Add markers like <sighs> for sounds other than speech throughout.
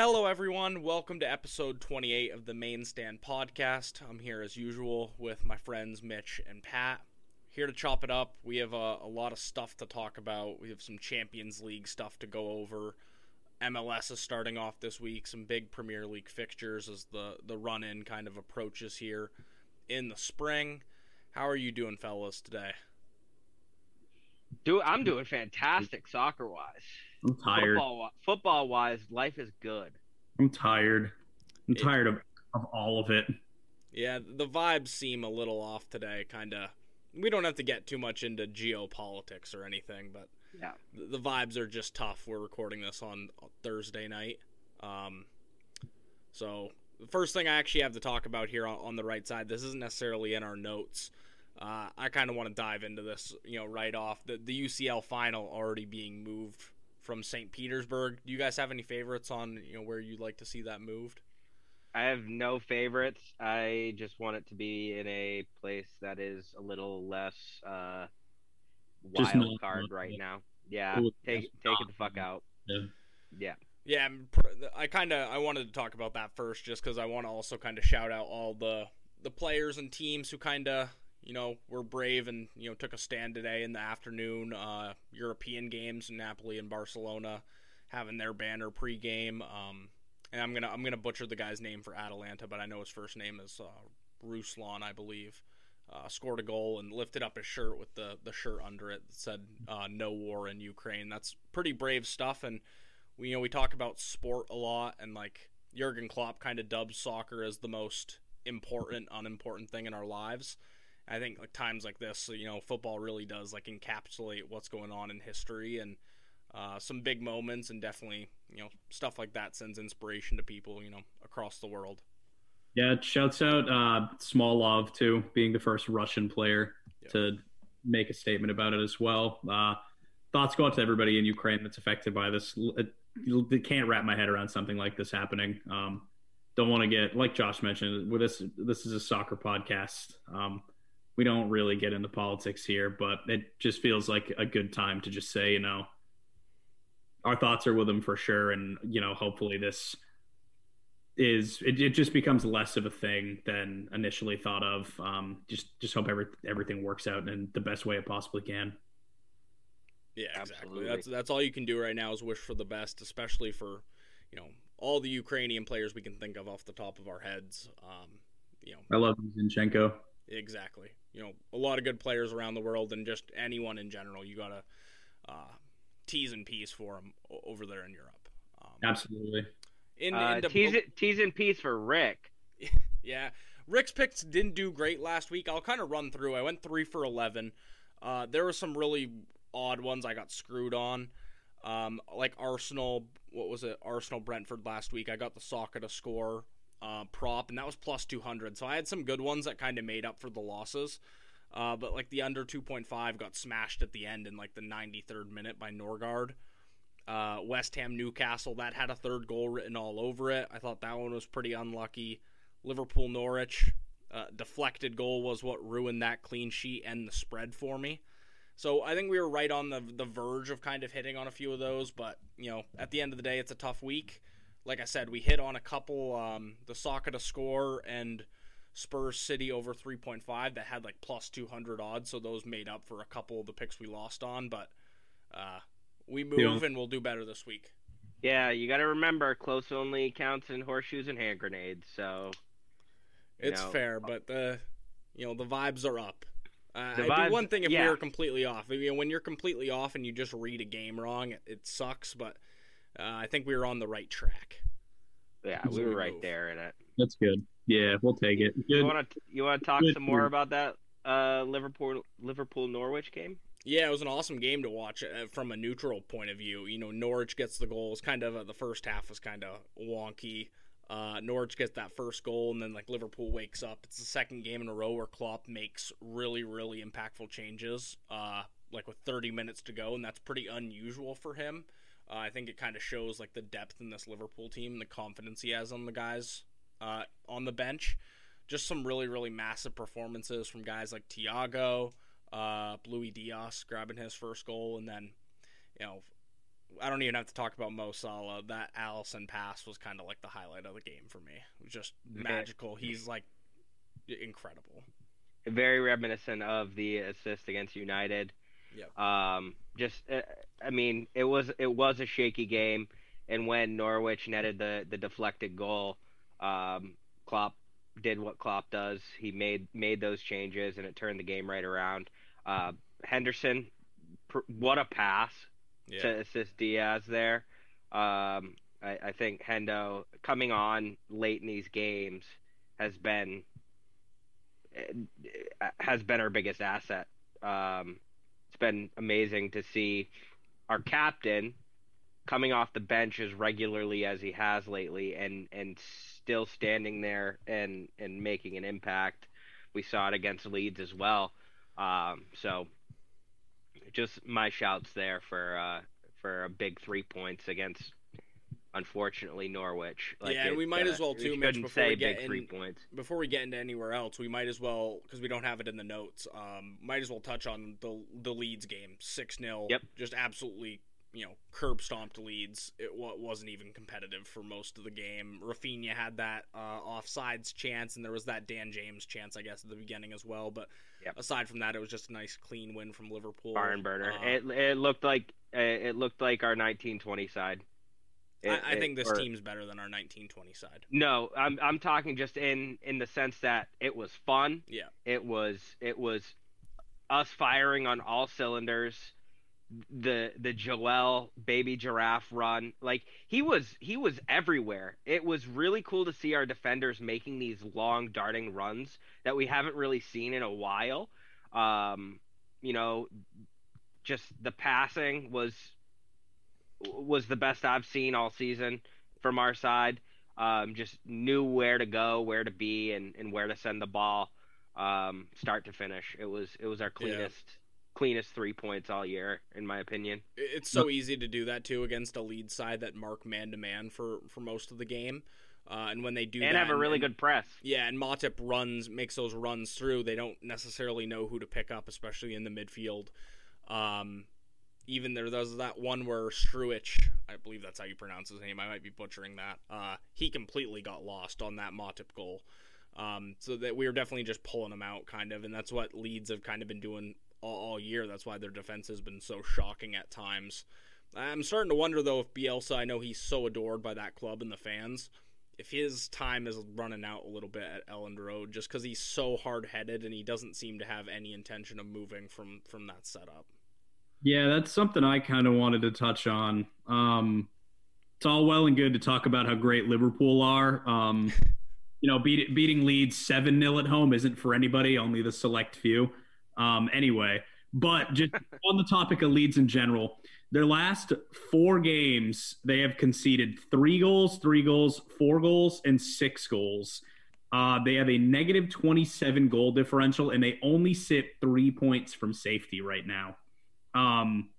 Hello, everyone. Welcome to episode 28 of the Main Stand podcast. I'm here as usual with my friends Mitch and Pat. Here to chop it up. We have a, a lot of stuff to talk about. We have some Champions League stuff to go over. MLS is starting off this week. Some big Premier League fixtures as the, the run in kind of approaches here in the spring. How are you doing, fellas, today? Do I'm doing fantastic soccer wise. I'm tired. Football, football wise, life is good. I'm tired. I'm It- tired of, of all of it. Yeah, the vibes seem a little off today, kind of. We don't have to get too much into geopolitics or anything, but Yeah. the the vibes are just tough. We're recording this on Thursday night. Um, so the first thing I actually have to talk about here on, on the right side, this isn't necessarily in our notes. Uh, I kind of want to dive into this, you know, right off the the UCL final already being moved from St. Petersburg. Do you guys have any favorites on you know where you'd like to see that moved? I have no favorites. I just want it to be in a place that is a little less uh, Just wild not- card not- right now. Yeah, Cool. take Just take it the fuck out. Yeah. Yeah. Yeah, I kind of I wanted to talk about that first, just because I want to also kind of shout out all the the players and teams who kind of you know were brave and you know took a stand today in the afternoon. Uh, European games, Napoli and Barcelona having their banner pregame. Um, and I'm gonna I'm gonna butcher the guy's name for Atalanta, but I know his first name is uh, Ruslan, I believe. Uh, scored a goal and lifted up his shirt with the the shirt under it that said uh, "No war in Ukraine." That's pretty brave stuff, and we you know we talk about sport a lot and like Jurgen Klopp kind of dubs soccer as the most important unimportant thing in our lives. I think like times like this, you know, football really does like encapsulate what's going on in history and uh, some big moments and definitely you know stuff like that sends inspiration to people you know across the world. Yeah, shouts out uh, Smolov too, being the first Russian player Yeah. to make a statement about it as well. Uh, thoughts go out to everybody in Ukraine that's affected by this. It, it can't wrap my head around something like this happening. Um, don't want to get like Josh mentioned. This, this is a soccer podcast. Um, we don't really get into politics here, but it just feels like a good time to just say, you know, our thoughts are with them for sure, and you know, hopefully this is it, it just becomes less of a thing than initially thought of. Um, just just hope every, everything works out in the best way it possibly can. Yeah, exactly. Absolutely. That's that's all you can do right now is wish for the best, especially for you know all the Ukrainian players we can think of off the top of our heads. Um, you know, I love Zinchenko. Exactly. You know, a lot of good players around the world, and just anyone in general. You gotta uh, tease and piece for them over there in Europe. Um, Absolutely. in, Uh, into- tease it, tease in peace for Rick. <laughs> yeah, Rick's picks didn't do great last week. I'll kind of run through. I went three for eleven. Uh, there were some really odd ones I got screwed on. Um, like Arsenal, what was it? Arsenal Brentford last week. I got the Saka to score uh, prop, and that was plus two hundred. So I had some good ones that kind of made up for the losses. Uh, but like the under two point five got smashed at the end in like the ninety third minute by Norgaard. Uh, West Ham Newcastle that had a third goal written all over it. I thought that one was pretty unlucky. Liverpool Norwich uh, deflected goal was what ruined that clean sheet and the spread for me. So I think we were right on the the verge of kind of hitting on a few of those, but you know, at the end of the day, it's a tough week. Like I said, we hit on a couple, um, the Saka to score and Spurs City over 3.5 that had like plus 200 odds, so those made up for a couple of the picks we lost on. But uh, we move Yeah. and we'll do better this week. Yeah, you got to remember, close only counts in horseshoes and hand grenades. So It's know, fair, but the you know the vibes are up. Uh, The it'd be vibes- one thing if yeah. we were completely off. I mean, when you're completely off and you just read a game wrong, it, it sucks. But uh, I think we were on the right track. yeah, So we were right move. there in it. That's good. Yeah, we'll take it. You want to you want to talk Good some more about that uh, Liverpool Liverpool Norwich game? Yeah, it was an awesome game to watch uh, from a neutral point of view. You know, Norwich gets the goals. Kind of uh, the first half was kind of wonky. Uh, Norwich gets that first goal, and then like Liverpool wakes up. It's the second game in a row where Klopp makes really, really impactful changes. Uh, like with 30 minutes to go, and that's pretty unusual for him. Uh, I think it kind of shows like the depth in this Liverpool team, the confidence he has on the guys uh, on the bench. Just some really, really massive performances from guys like Thiago, uh, Luis Diaz grabbing his first goal, and then you know I don't even have to talk about Mo Salah. That Alisson pass was kind of like the highlight of the game for me. It was just magical. He's like incredible. Very reminiscent of the assist against United. Yep. Um, just, uh, I mean, it was it was a shaky game, and when Norwich netted the the deflected goal, um, Klopp did what Klopp does. He made made those changes, and it turned the game right around. Uh, Henderson, pr- what a pass Yeah. to assist Diaz there. Um, I, I think Hendo coming on late in these games has been uh, has been our biggest asset. Um, been amazing to see our captain coming off the bench as regularly as he has lately, and and still standing there and and making an impact. We saw it against Leeds as well. Um, so just my shouts there for uh, for a big three points against unfortunately Norwich. Yeah, and we might uh, as well, too, We Mitch, before say we get big three in- points. Before we get into anywhere else, we might as well because we don't have it in the notes. Um, might as well touch on the the Leeds game, six 0 Yep. Just absolutely, you know, curb stomped Leeds. It wa- wasn't even competitive for most of the game. Raphinha had that uh, offsides chance, and there was that Dan James chance, I guess, at the beginning as well. But Yep. aside from that, it was just a nice, clean win from Liverpool. barn burner. Uh, it it looked like it looked like our 1920 side. It- I, I it- think this or- team's better than our 1920 side. No, I'm I'm talking just in in the sense that it was fun. Yeah. It was it was us firing on all cylinders. The the Joel baby giraffe run, like he was he was everywhere. It was really cool to see our defenders making these long darting runs that we haven't really seen in a while. Um, you know, just the passing was was the best I've seen all season from our side. Um, just knew where to go, where to be, and, and where to send the ball, um, start to finish. It was it was our Yeah. cleanest cleanest three points all year, in my opinion. It's so easy to do that too against a lead side that mark man to man for for most of the game, uh, and when they do and that have a really and- good press. Yeah, and Matip runs makes those runs through. They don't necessarily know who to pick up, especially in the midfield. Um, even there, there's that one where Struijk, I believe that's how you pronounce his name. I might be butchering that. Uh, he completely got lost on that Matip goal. Um, so that we were definitely just pulling him out, kind of, and that's what Leeds have kind of been doing all, all year. That's why their defense has been so shocking at times. I'm starting to wonder though if Bielsa, I know he's so adored by that club and the fans if his time is running out a little bit at Elland Road just because he's so hard headed and he doesn't seem to have any intention of moving from from that setup. Yeah, that's something I kind of wanted to touch on. Um, it's all well and good to talk about how great Liverpool are. Um, <laughs> you know, beat, beating Leeds 7 0 at home isn't for anybody, only the select few. Um, anyway, but just <laughs> on the topic of Leeds in general, their last four games, they have conceded three goals, three goals, four goals, and six goals. Uh, they have a negative 27 goal differential, and they only sit three points from safety right now. Um,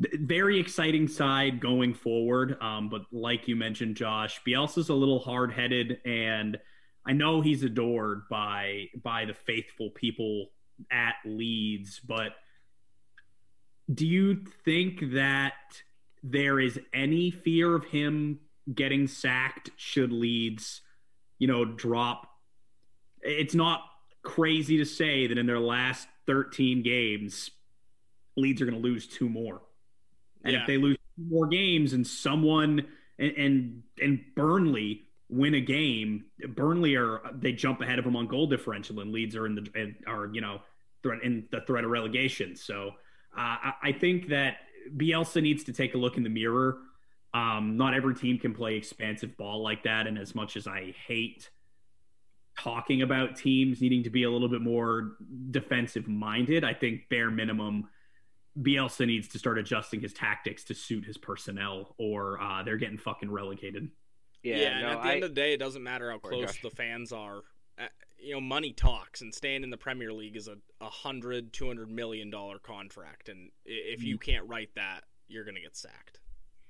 very exciting side going forward. Um, but like you mentioned, Josh, Bielsa's a little hard headed, and I know he's adored by by the faithful people at Leeds. But do you think that there is any fear of him getting sacked should Leeds, you know, drop? It's not crazy to say that in their last 13 games, Leeds are going to lose two more. And Yeah. if they lose two more games and someone and, and and Burnley win a game, Burnley are they jump ahead of them on goal differential, and Leeds are in the are you know threat in the threat of relegation. So uh, I, I think that Bielsa needs to take a look in the mirror. Um, not every team can play expansive ball like that, and as much as I hate talking about teams needing to be a little bit more defensive minded, I think bare minimum Bielsa needs to start adjusting his tactics to suit his personnel, or uh, they're getting fucking relegated. Yeah, Yeah, and no, at the I, end of the day, it doesn't matter how close the fans are. Uh, you know, money talks, and staying in the Premier League is a, a hundred, two hundred million dollar contract, and if you can't write that, you're gonna get sacked.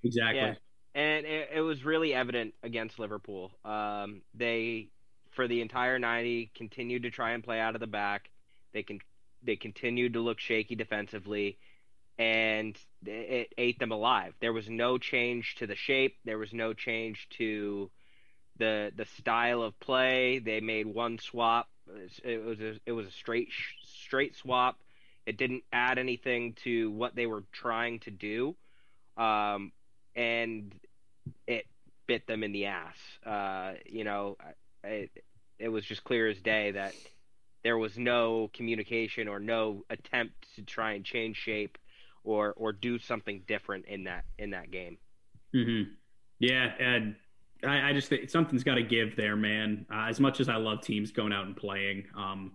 Exactly. Yeah. and it, it was really evident against Liverpool. Um, they, for the entire 90, continued to try and play out of the back. They can they continued to look shaky defensively, and it ate them alive. There was no change to the shape. There was no change to the the style of play. They made one swap. It was a, it was a straight straight swap. It didn't add anything to what they were trying to do, um, and it bit them in the ass. Uh, you know, it, it was just clear as day that there was no communication or no attempt to try and change shape or or do something different in that in that game. Mm-hmm. Yeah, and I, I, just think something's got to give there, man. Uh, as much as I love teams going out and playing, um,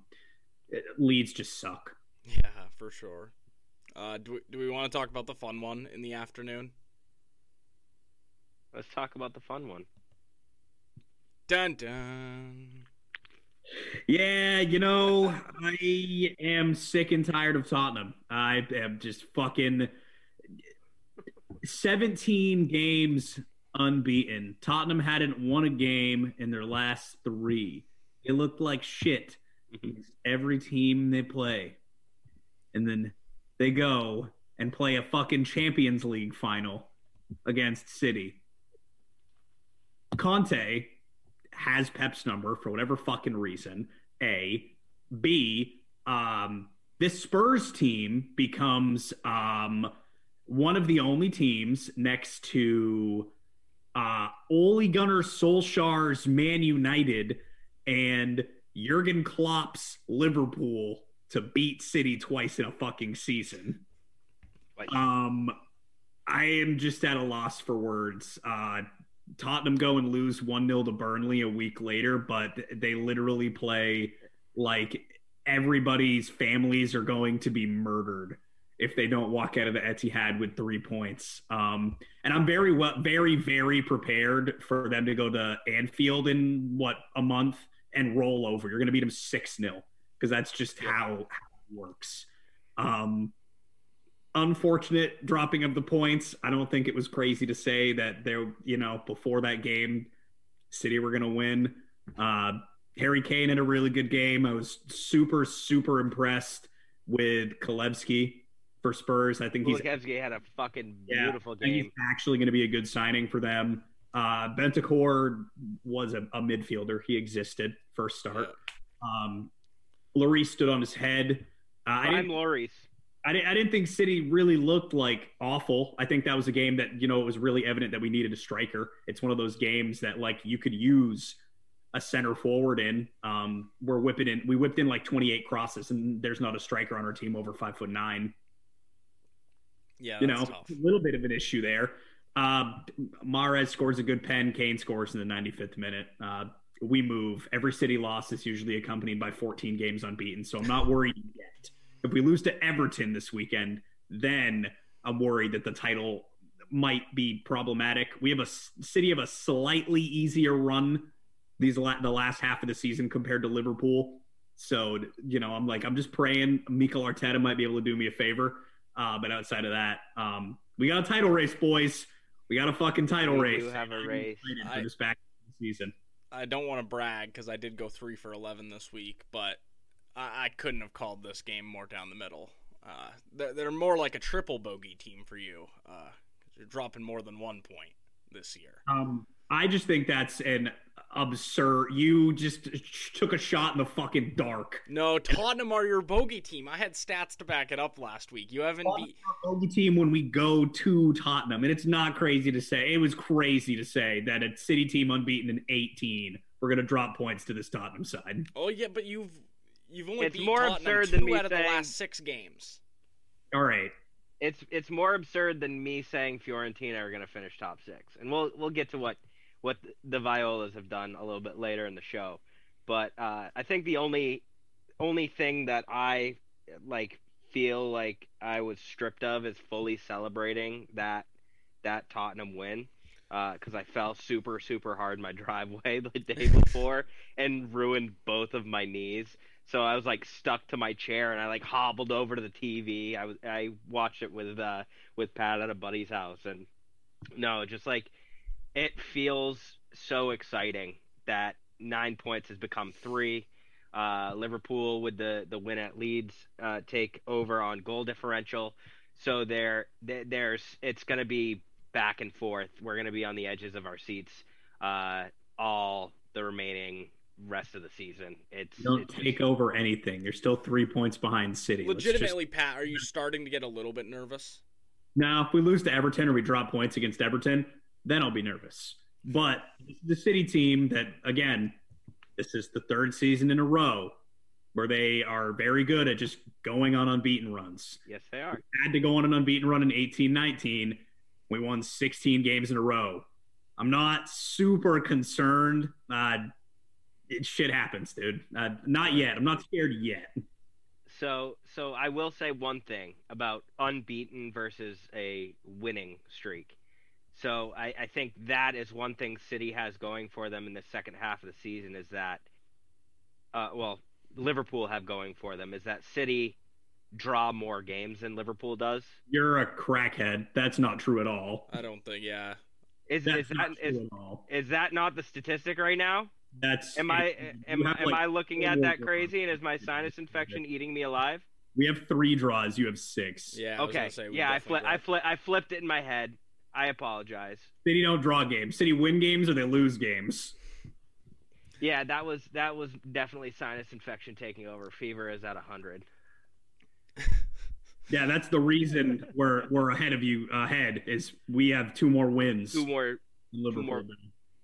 Leeds just suck. Yeah, for sure. Uh, do we, do we want to talk about the fun one in the afternoon? Let's talk about the fun one. Dun dun. Yeah, you know, I am sick and tired of Tottenham. I am just fucking 17 games unbeaten. Tottenham hadn't won a game in their last three. They looked like shit mm-hmm. every team they play. And then they go and play a fucking Champions League final against City. Conte has Pep's number for whatever fucking reason. A, B, um, this Spurs team becomes um, one of the only teams next to uh, Ole Gunnar Solskjaer's Man United and Jurgen Klopp's Liverpool to beat City twice in a fucking season. Um, I am just at a loss for words. Uh, Tottenham go and lose 1 0 to Burnley a week later, but they literally play like everybody's families are going to be murdered if they don't walk out of the Etihad with three points. Um, and I'm very well, very, very prepared for them to go to Anfield in what a month and roll over. You're going to beat them six 0 because that's just how, how, it works. Um, unfortunate dropping of the points. I don't think it was crazy to say that there, you know, before that game, City were going to win. Uh, Harry Kane had a really good game. I was super, super impressed with Kulusevski for Spurs. I think he's had a fucking beautiful yeah, game. He's actually going to be a good signing for them. Uh, Bentancur was a, a, midfielder. He existed first start. Um, Lloris stood on his head. Uh, I'm Lloris. I didn't, I didn't think City really looked like awful. I think that was a game that, you know, it was really evident that we needed a striker. It's one of those games that, like, you could use a center forward in. Um, we're whipping in, we whipped in like 28 crosses, and there's not a striker on our team over five foot nine. Yeah, you know, tough. a little bit of an issue there. Uh, Mahrez scores a good pen. Kane scores in the 95th minute. Uh, we move. Every city loss is usually accompanied by 14 games unbeaten, so I'm not worried yet. If we lose to Everton this weekend, then I'm worried that the title might be problematic. We have a city of a slightly easier run these la- the last half of the season compared to Liverpool. So you know, I'm like, I'm just praying Mikel Arteta might be able to do me a favor. Uh, but outside of that, um, we got a title race, boys. We got a fucking title we race. We have a race for this back season. I don't want to brag because I did go three for eleven this week, but I, I couldn't have called this game more down the middle. Uh, they're, they're, more like a triple bogey team for you. Uh, you're dropping more than one point this year. Um, I just think that's an absurd. You just took a shot in the fucking dark. No, Tottenham are your bogey team. I had stats to back it up last week. You haven't beat bogey team when we go to Tottenham, and it's not crazy to say. It was crazy to say that a City team unbeaten in 18, we're going to drop points to this Tottenham side. Oh yeah, but you've You've only it's beat more Tottenham absurd two than me out of saying, the last six games. All right. It's it's more absurd than me saying Fiorentina are going to finish top six, and we'll we'll get to what what the Violas have done a little bit later in the show. But uh, I think the only only thing that I like feel like I was stripped of is fully celebrating that that Tottenham win because uh, I fell super super hard in my <laughs> driveway the day before and ruined both of my knees. So I was like stuck to my chair and I like hobbled over to the TV. I was I watched it with uh with Pat at a buddy's house and no, just like it feels so exciting that 9 points has become 3. Uh, Liverpool with the the win at Leeds uh, take over on goal differential. So there there's it's going to be back and forth. We're going to be on the edges of our seats uh, all the remaining rest of the season. It's Don't it's take over anything. You're still three points behind City. Let's just- Legitimately, Pat, are you starting to get a little bit nervous? Now, if we lose to Everton or we drop points against Everton, then I'll be nervous. But the City team that, again, this is the third season in a row where they are very good at just going on unbeaten runs. yes, they are. Had to go on an unbeaten run in 18 19. We won 16 games in a row. I'm not super concerned. Uh, it, shit happens, dude. Uh, not yet. I'm not scared yet. So, so I will say one thing about unbeaten versus a winning streak. So I, I think that is one thing City has going for them in the second half of the season is that, uh, well, Liverpool have going for them is that City draw more games than Liverpool does. You're a crackhead. That's not true at all. I don't think. Yeah. Is That's is that not is, true at all. is that not the statistic right now? That's Am I you am, have, am like, I looking at that crazy and is my sinus infection eating me alive? We have three draws. You have six. Yeah. I was Okay. gonna say yeah, I definitely fli- I, dropped. fli- I flipped it in my head. I apologize. City don't draw games. City win games or they lose games. Yeah, that was that was definitely sinus infection taking over. Fever is at hundred. <laughs> Yeah, that's the reason we're we're ahead of you. Ahead is we have two more wins. Two more. than Liverpool. more.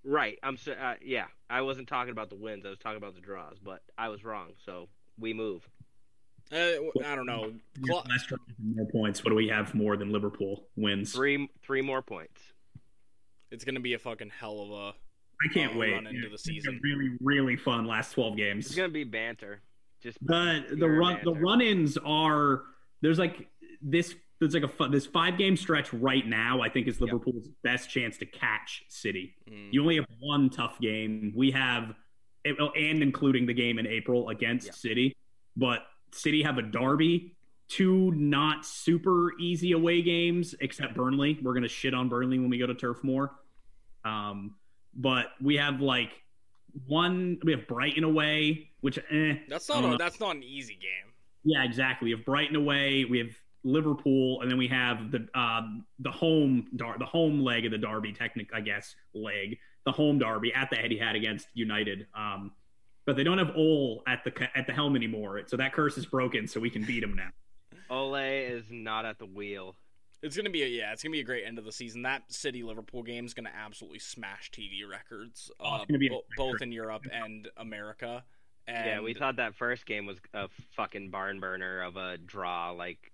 Do. Right. I'm. So, uh, yeah. I wasn't talking about the wins. I was talking about the draws. But I was wrong. So we move. Uh, I don't know. We Cla- have less draws and more points. What do we have more than Liverpool wins? Three three more points. it's gonna be a fucking hell of a. I can't uh, wait. run into the It's season. really, really fun last twelve games. It's gonna be banter. Just The the pure run the run-ins are there's like this there's like a this five game stretch right now. I think is Liverpool's best chance to catch City. Mm. You only have one tough game. We have, and including the game in April against Yeah. City, but City have a derby, two not super easy away games, except Burnley. We're gonna shit on Burnley when we go to Turf Moor. Um, but we have like one. We have Brighton away, which eh, That's not. A, that's not an easy game. yeah, exactly. We have Brighton away. We have Liverpool, and then we have the um, the home dar- the home leg of the derby. Technic, I guess, leg the home derby at the Etihad against United. Um, but they don't have Ole at the at the helm anymore, so that curse is broken. So we can beat them now. Ole is not at the wheel. It's gonna be a yeah. It's gonna be a great end of the season. That City Liverpool game is gonna absolutely smash TV records, Oh, it's uh, gonna be bo- both in Europe and America. And yeah, we thought that first game was a fucking barn burner of a draw. Like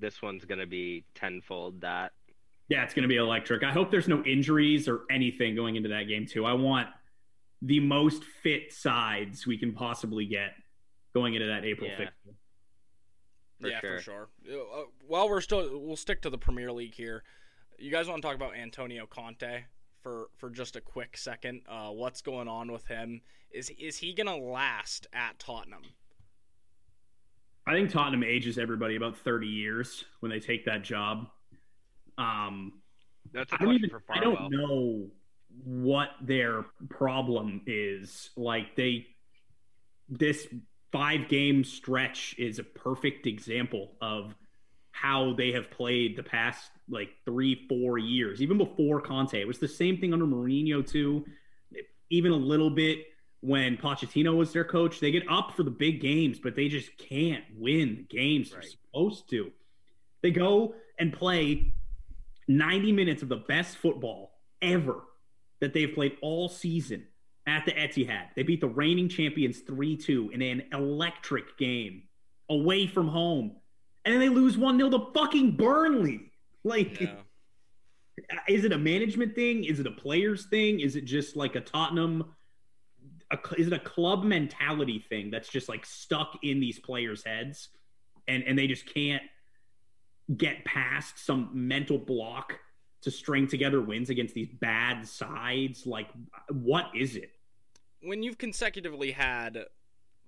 this one's gonna be tenfold that. Yeah, it's going to be electric. I hope there's no injuries or anything going into that game too. I want the most fit sides we can possibly get going into that April Yeah. fixture. for yeah, sure. for sure. Uh, while we're still, we'll stick to the Premier League here. You guys want to talk about Antonio Conte for for just a quick second? Uh, what's going on with him? Is is he gonna last at Tottenham? I think Tottenham ages everybody about 30 years when they take that job. Um, That's a I don't even, I don't know what their problem is. Like they, this five game stretch is a perfect example of how they have played the past like three, four years. Even before Conte, it was the same thing under Mourinho too. Even a little bit when Pochettino was their coach. They get up for the big games, but they just can't win the games they're supposed to. They go and play 90 minutes of the best football ever that they've played all season at the Etihad. They beat the reigning champions 3 2 in an electric game away from home. And then they lose 1 0 to fucking Burnley. Like, Yeah. <laughs> is it a management thing? Is it a players thing? Is it just like a Tottenham? A, is it a club mentality thing that's just like stuck in these players' heads, and and they just can't get past some mental block to string together wins against these bad sides? Like, what is it? when you've consecutively had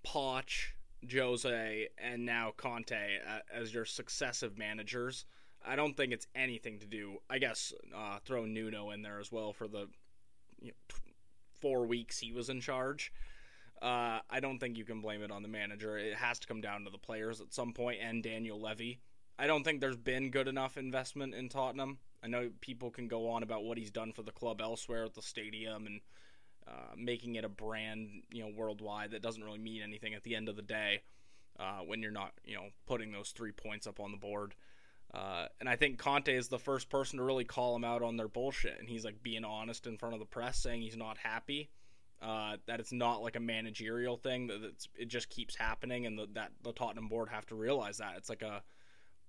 Poch, Jose, and now Conte uh, as your successive managers, I don't think it's anything to do. I guess uh, throw Nuno in there as well for the you know, four weeks he was in charge. Uh, I don't think you can blame it on the manager. It has to come down to the players at some point and Daniel Levy. I don't think there's been good enough investment in Tottenham. I know people can go on about what he's done for the club elsewhere at the stadium and uh, making it a brand, you know, worldwide. That doesn't really mean anything at the end of the day uh, when you're not, you know, putting those three points up on the board. Uh, and I think Conte is the first person to really call him out on their bullshit, and he's like being honest in front of the press, saying he's not happy. Uh, that it's not like a managerial thing that it just keeps happening, and the, that the Tottenham board have to realize that it's like a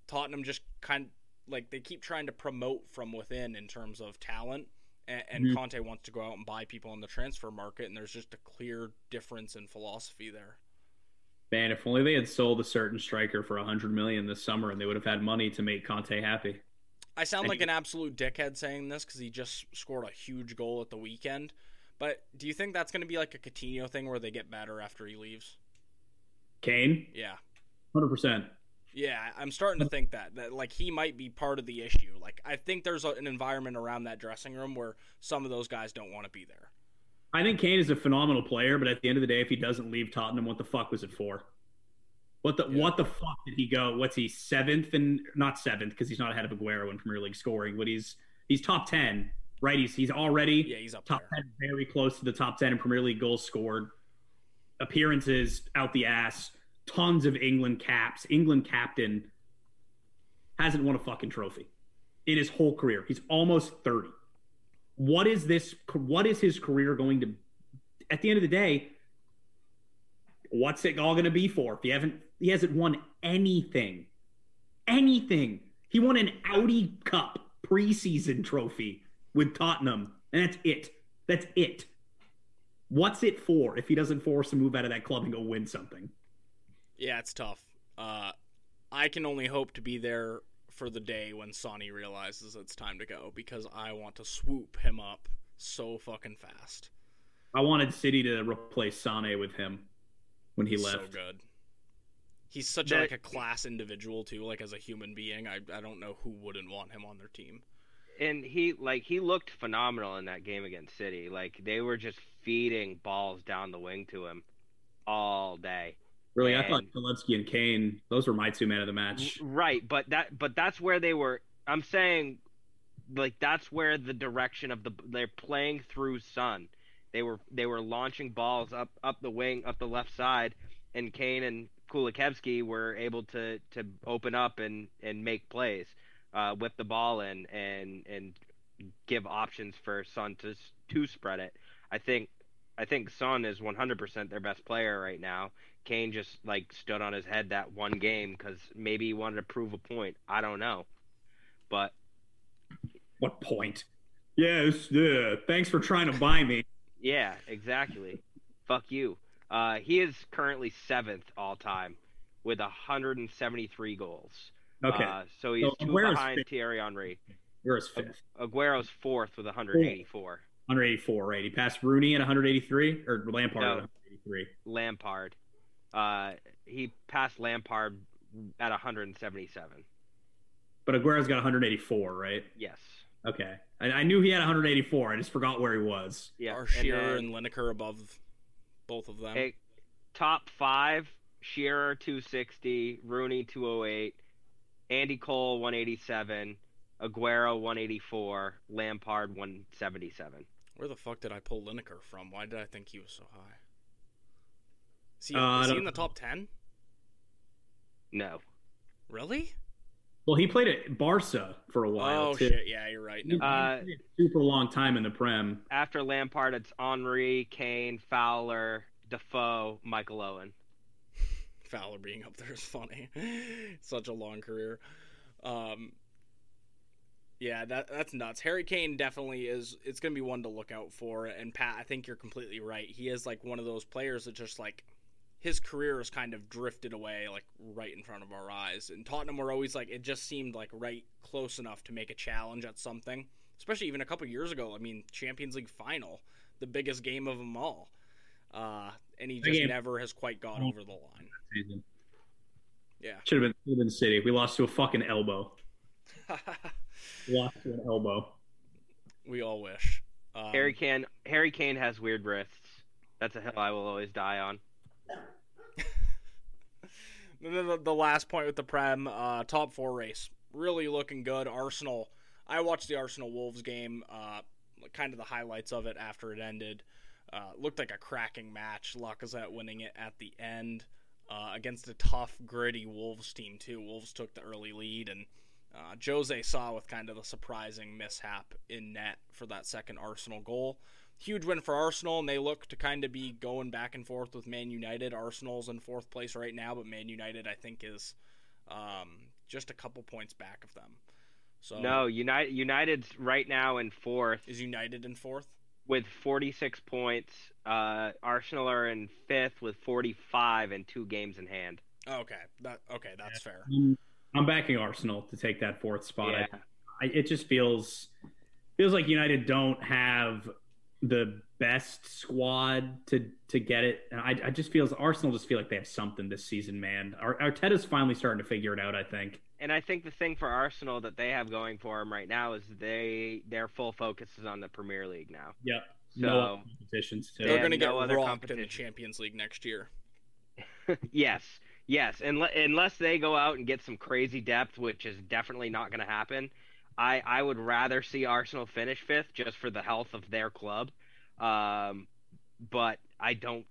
Tottenham just kind like they keep trying to promote from within in terms of talent, and, and mm-hmm. Conte wants to go out and buy people in the transfer market, and there's just a clear difference in philosophy there. Man, if only they had sold a certain striker for a hundred million this summer, and they would have had money to make Conte happy. I sound like an absolute dickhead saying this because he just scored a huge goal at the weekend. But do you think that's going to be like a Coutinho thing where they get better after he leaves? Kane? Yeah. 100%. Yeah, I'm starting to think that that like he might be part of the issue. Like I think there's a, an environment around that dressing room where some of those guys don't want to be there. I think Kane is a phenomenal player, but at the end of the day, if he doesn't leave Tottenham, what the fuck was it for? What the yeah. what the fuck did he go? What's he seventh and not seventh because he's not ahead of Aguero in Premier League scoring, but he's he's top ten, right? He's he's already yeah he's up top there. ten, very close to the top ten in Premier League goals scored, appearances out the ass tons of England caps. England captain hasn't won a fucking trophy in his whole career. He's almost 30. What is this what is his career going to at the end of the day what's it all going to be for? If he haven't he hasn't won anything anything. He won an audi cup preseason trophy with tottenham and that's it. That's it. What's it for if he doesn't force a move out of that club and go win something? Yeah, it's tough. Uh, I can only hope to be there for the day when Sonny realizes it's time to go because I want to swoop him up so fucking fast. I wanted City to replace Sane with him when he left. So good. He's such that, a, like a class individual too, like as a human being. I I don't know who wouldn't want him on their team. And he like he looked phenomenal in that game against City. Like they were just feeding balls down the wing to him all day. Really, and, I thought Kulusevski and Kane; those were my two men of the match. Right, but that but that's where they were. I'm saying, like that's where the direction of the they're playing through Son. They were they were launching balls up up the wing, up the left side, and Kane and Kulusevski were able to to open up and and make plays, uh, whip the ball in and and give options for Son to to spread it. I think I think Son is 100% their best player right now. Kane just like stood on his head that one game because maybe he wanted to prove a point. I don't know, but what point? Yes, yeah. Thanks for trying to buy me. <laughs> yeah, exactly. Fuck you. Uh, he is currently seventh all time with 173 goals. Okay. Uh, so he's so two behind fifth. Thierry Henry. Aguero's fifth. Aguero's fourth with 184. 184, right? He passed Rooney at 183 or Lampard no, at 183. Lampard. Uh, he passed Lampard at 177. But Aguero's got 184, right? Yes. Okay. I, I knew he had 184. I just forgot where he was. Yeah. Are Shearer and, and Lineker above both of them? A, top five: Shearer 260, Rooney 208, Andy Cole 187, Aguero 184, Lampard 177. Where the fuck did I pull Lineker from? Why did I think he was so high? Is he, uh, is he in the top ten? No. Really? Well, he played at Barca for a while. Oh too. shit! Yeah, you're right. No. Uh, super long time in the Prem. After Lampard, it's Henry, Kane, Fowler, Defoe, Michael Owen. <laughs> Fowler being up there is funny. <laughs> Such a long career. Um, yeah, that that's nuts. Harry Kane definitely is. It's gonna be one to look out for. And Pat, I think you're completely right. He is like one of those players that just like his career has kind of drifted away like right in front of our eyes. And Tottenham were always like it just seemed like right close enough to make a challenge at something. Especially even a couple years ago. I mean, Champions League final, the biggest game of them all. Uh, and he just never has quite got over the line. Yeah, should have been, should have been City. We lost to a fucking elbow. <laughs> lost to an elbow. We all wish. Um, Harry Kane. Harry Kane has weird wrists. That's a hill I will always die on. <laughs> And the, the last point with the Prem, uh, top four race, really looking good. Arsenal. I watched the Arsenal Wolves game, uh, kind of the highlights of it after it ended. Uh, looked like a cracking match. Lacazette winning it at the end uh, against a tough, gritty Wolves team too. Wolves took the early lead, and uh, José Sá with kind of the surprising mishap in net for that second Arsenal goal. Huge win for Arsenal, and they look to kind of be going back and forth with Man United. Arsenal's in fourth place right now, but Man United, I think, is um, just a couple points back of them. So no, United United's right now in fourth. Is United in fourth? With 46 points. Uh, Arsenal are in fifth with 45 and two games in hand. Okay, that okay, that's fair. I'm backing Arsenal to take that fourth spot. Yeah. I, I, it just feels feels like United don't have the best squad to to get it. And I, I just feels Arsenal just feel like they have something this season, man. Ar- Arteta's finally starting to figure it out. I think. And I think the thing for Arsenal that they have going for them right now is they their full focus is on the Premier League now. Yep. So no competitions too. They're going to no get other rocked in the. Champions League next year. <laughs> yes, yes. Unless, unless they go out and get some crazy depth, which is definitely not going to happen. I, I would rather see Arsenal finish fifth just for the health of their club. Um, but I don't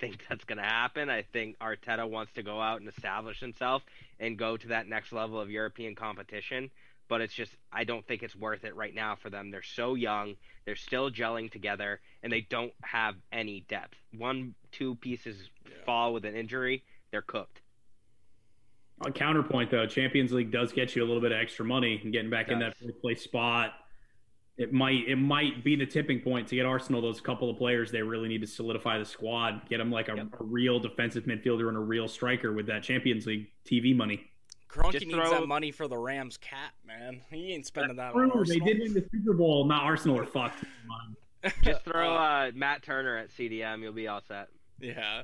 think <laughs> that's going to happen. I think Arteta wants to go out and establish himself and go to that next level of European competition. But it's just, I don't think it's worth it right now for them. They're so young, they're still gelling together, and they don't have any depth. One, two pieces Yeah. fall with an injury, they're cooked. On counterpoint, though, Champions League does get you a little bit of extra money and getting back in that Does. fourth place spot. It might it might be the tipping point to get Arsenal those couple of players they really need to solidify the squad, get them like a, Yep. a real defensive midfielder and a real striker with that Champions League TV money. Kroenke needs throw- that money for the Rams cap, man. He ain't spending that on True, they did win the Super Bowl. Not Arsenal are fucked. <laughs> Just throw Uh, uh, Matt Turner at CDM, you'll be all set. Yeah.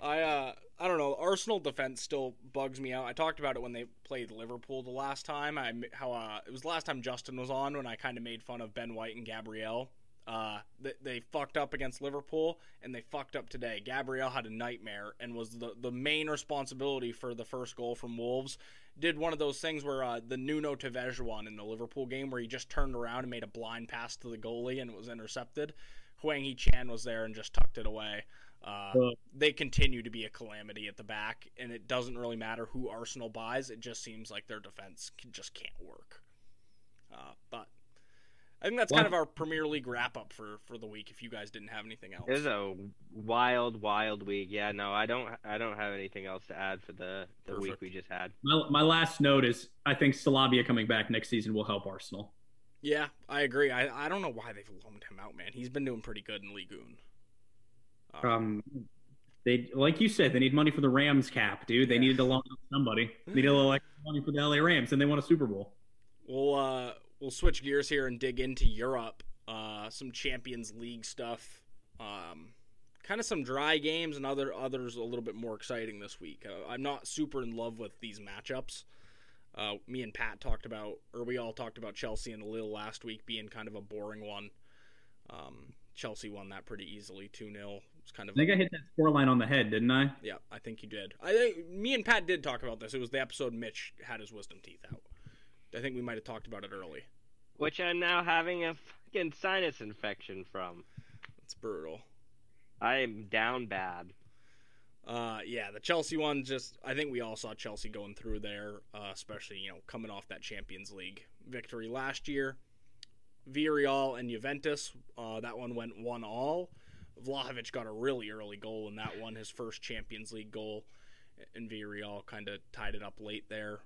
I uh I don't know. Arsenal defense still bugs me out. I talked about it when they played Liverpool the last time. I how uh it was the last time Justin was on when I kind of made fun of Ben White and Gabriel. Uh, they, they fucked up against Liverpool and they fucked up today. Gabriel had a nightmare and was the, the main responsibility for the first goal from Wolves. Did one of those things where uh, the Nuno Tavares one in the Liverpool game where he just turned around and made a blind pass to the goalie and it was intercepted. Hwang Hee-chan was there and just tucked it away. Uh, they continue to be a calamity at the back, and it doesn't really matter who Arsenal buys. It just seems like their defense c- just can't work. Uh, but I think that's kind of our Premier League wrap up for, for the week. If you guys didn't have anything else, It was a wild, wild week. Yeah, no, I don't, I don't have anything else to add for the the week we just had. My, my last note is I think Saliba coming back next season will help Arsenal. yeah, I agree. I, I don't know why they've loaned him out, man. He's been doing pretty good in Ligue 1. Uh, Um, they like you said, they need money for the Rams cap, dude. They Yeah. needed to loan somebody. They needed a little extra money for the LA Rams, and they won a Super Bowl. We'll uh, we'll switch gears here and dig into Europe. Uh, some Champions League stuff. Um, kind of some dry games and other others a little bit more exciting this week. Uh, I'm not super in love with these matchups. Uh, me and Pat talked about, or we all talked about Chelsea and Lille last week being kind of a boring one. Um, Chelsea won that pretty easily, two 0 It's kind of I think I hit that score line on the head, didn't I? yeah, I think you did. I think me and Pat did talk about this. It was the episode Mitch had his wisdom teeth out. I think we might have talked about it early. Which I'm now having a fucking sinus infection from. It's brutal. I am down bad. Uh, yeah, the Chelsea one just I think we all saw Chelsea going through there, uh, especially you know coming off that Champions League victory last year. Villarreal and Juventus, uh, that one went one all. Vlahovic got a really early goal in that one, his first Champions League goal, and Villarreal kind of tied it up late there.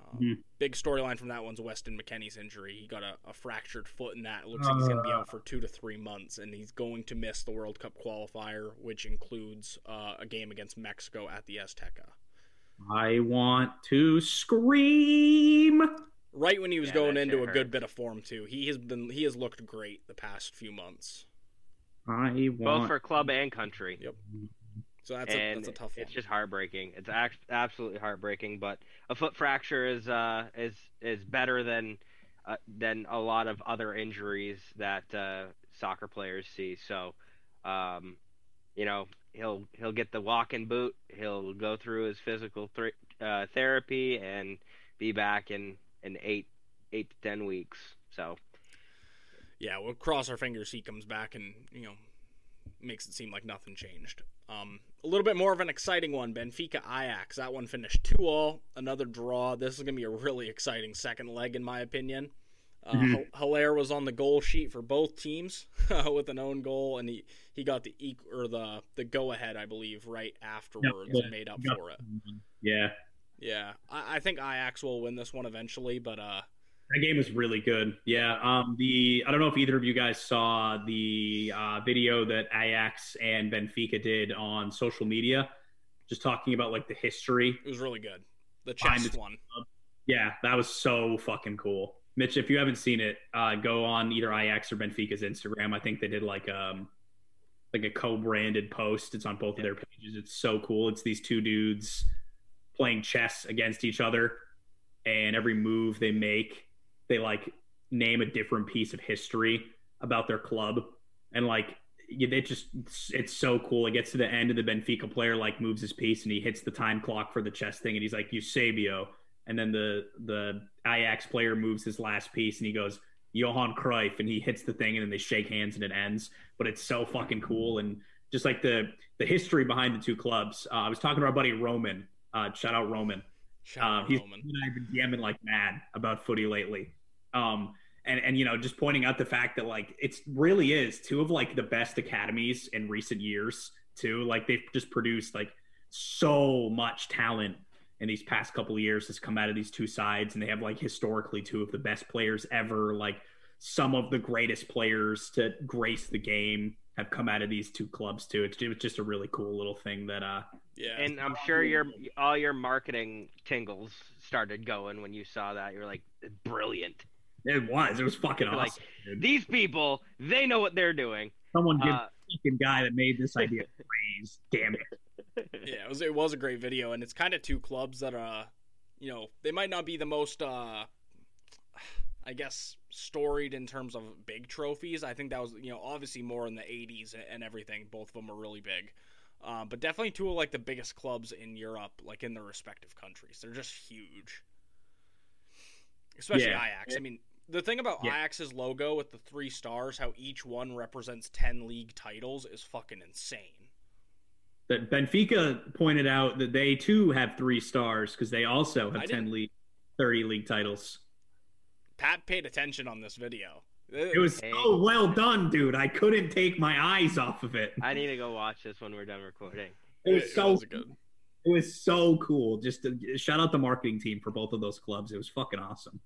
Um, Mhm. Big storyline from that one's Weston McKennie's injury. He got a, a fractured foot in that. It looks like he's going to be out for two to three months, and he's going to miss the World Cup qualifier, which includes uh, a game against Mexico at the Azteca. I want to scream. Right when he was Yeah, going that into a good hurts. bit of form too. He has been he has looked great the past few months. I Both for club and country. Yep. So that's a, that's a tough one. it's just heartbreaking. It's act- absolutely heartbreaking. But a foot fracture is uh, is is better than uh, than a lot of other injuries that uh, soccer players see. So, um, you know, he'll he'll get the walking boot. He'll go through his physical th- uh, therapy and be back in in eight eight to ten weeks. So yeah, we'll cross our fingers he comes back and you know makes it seem like nothing changed. Um, a little bit more of an exciting one, Benfica Ajax. That one finished two all, another draw. This is gonna be a really exciting second leg, in my opinion. Uh, mm-hmm. Haller was on the goal sheet for both teams <laughs> with an own goal, and he, he got the or the the go ahead, I believe, right afterwards yep, and made up yep. for it. Yeah, yeah. I, I, think Ajax will win this one eventually, but uh, that game was really good. Yeah. Um. The I don't know if either of you guys saw the uh, video that Ajax and Benfica did on social media, just talking about like the history. It was really good. The chess one. Yeah, that was so fucking cool. Mitch, if you haven't seen it, uh, go on either Ajax or Benfica's Instagram. I think they did like um like a co-branded post. It's on both yeah. of their pages. It's so cool. It's these two dudes playing chess against each other, and every move they make, they like name a different piece of history about their club, and like it just it's so cool. It gets to the end, of the Benfica player like moves his piece, and he hits the time clock for the chess thing, and he's like Eusebio and then the the Ajax player moves his last piece and he goes Johan Cruyff and he hits the thing and then they shake hands and it ends. But it's so fucking cool and just like the the history behind the two clubs. Uh, I was talking to our buddy Roman. Uh, shout out Roman. Out he's, Roman. And I have been DMing like mad about footy lately. Um, and and you know just pointing out the fact that like it's really is two of like the best academies in recent years too. Like they've just produced like so much talent in these past couple years has come out of these two sides, and they have like historically two of the best players ever. Like some of the greatest players to grace the game have come out of these two clubs too. It's, it's just a really cool little thing that uh yeah. And I'm sure your all your marketing tingles started going when you saw that. You're like brilliant. It was. It was fucking awesome. Like these people, they know what they're doing. Someone give uh, the fucking guy that made this idea praise. Damn it. <laughs> yeah, it was it was a great video, and it's kind of two clubs that uh, you know, they might not be the most uh, I guess storied in terms of big trophies. I think that was you know obviously more in the '80s and everything. Both of them are really big, uh, but definitely two of like the biggest clubs in Europe, like in their respective countries. They're just huge, especially yeah. Ajax. I mean, the thing about yeah. Ajax's logo with the three stars, how each one represents ten league titles, is fucking insane that Benfica pointed out that they too have three stars because they also have 10 league, 30 league titles. Pat paid attention on this video. It was hey. so well done, dude. I couldn't take my eyes off of it. I need to go watch this when we're done recording. It was so it was good. It was so cool. Just to, shout out the marketing team for both of those clubs. It was fucking awesome.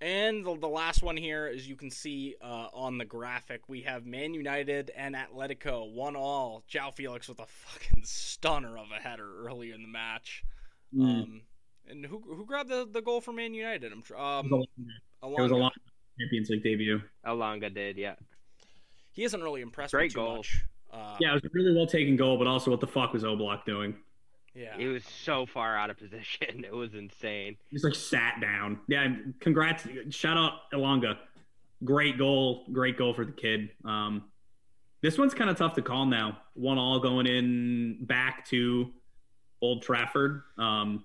And the, the last one here, as you can see uh, on the graphic, we have Man United and Atletico one all. João Felix with a fucking stunner of a header earlier in the match. Mm. Um, and who who grabbed the, the goal for Man United? I'm sure. Um, it was a long Champions League debut. Elanga did, yeah. He hasn't really impressed Great me too goal. much. Uh, yeah, it was a really well taken goal, but also what the fuck was Oblak doing? Yeah. He was so far out of position. <laughs> It was insane. He's like sat down. Yeah, congrats. Shout out Elanga. Great goal. Great goal for the kid. Um, this one's kind of tough to call now. One all going in back to Old Trafford. Um,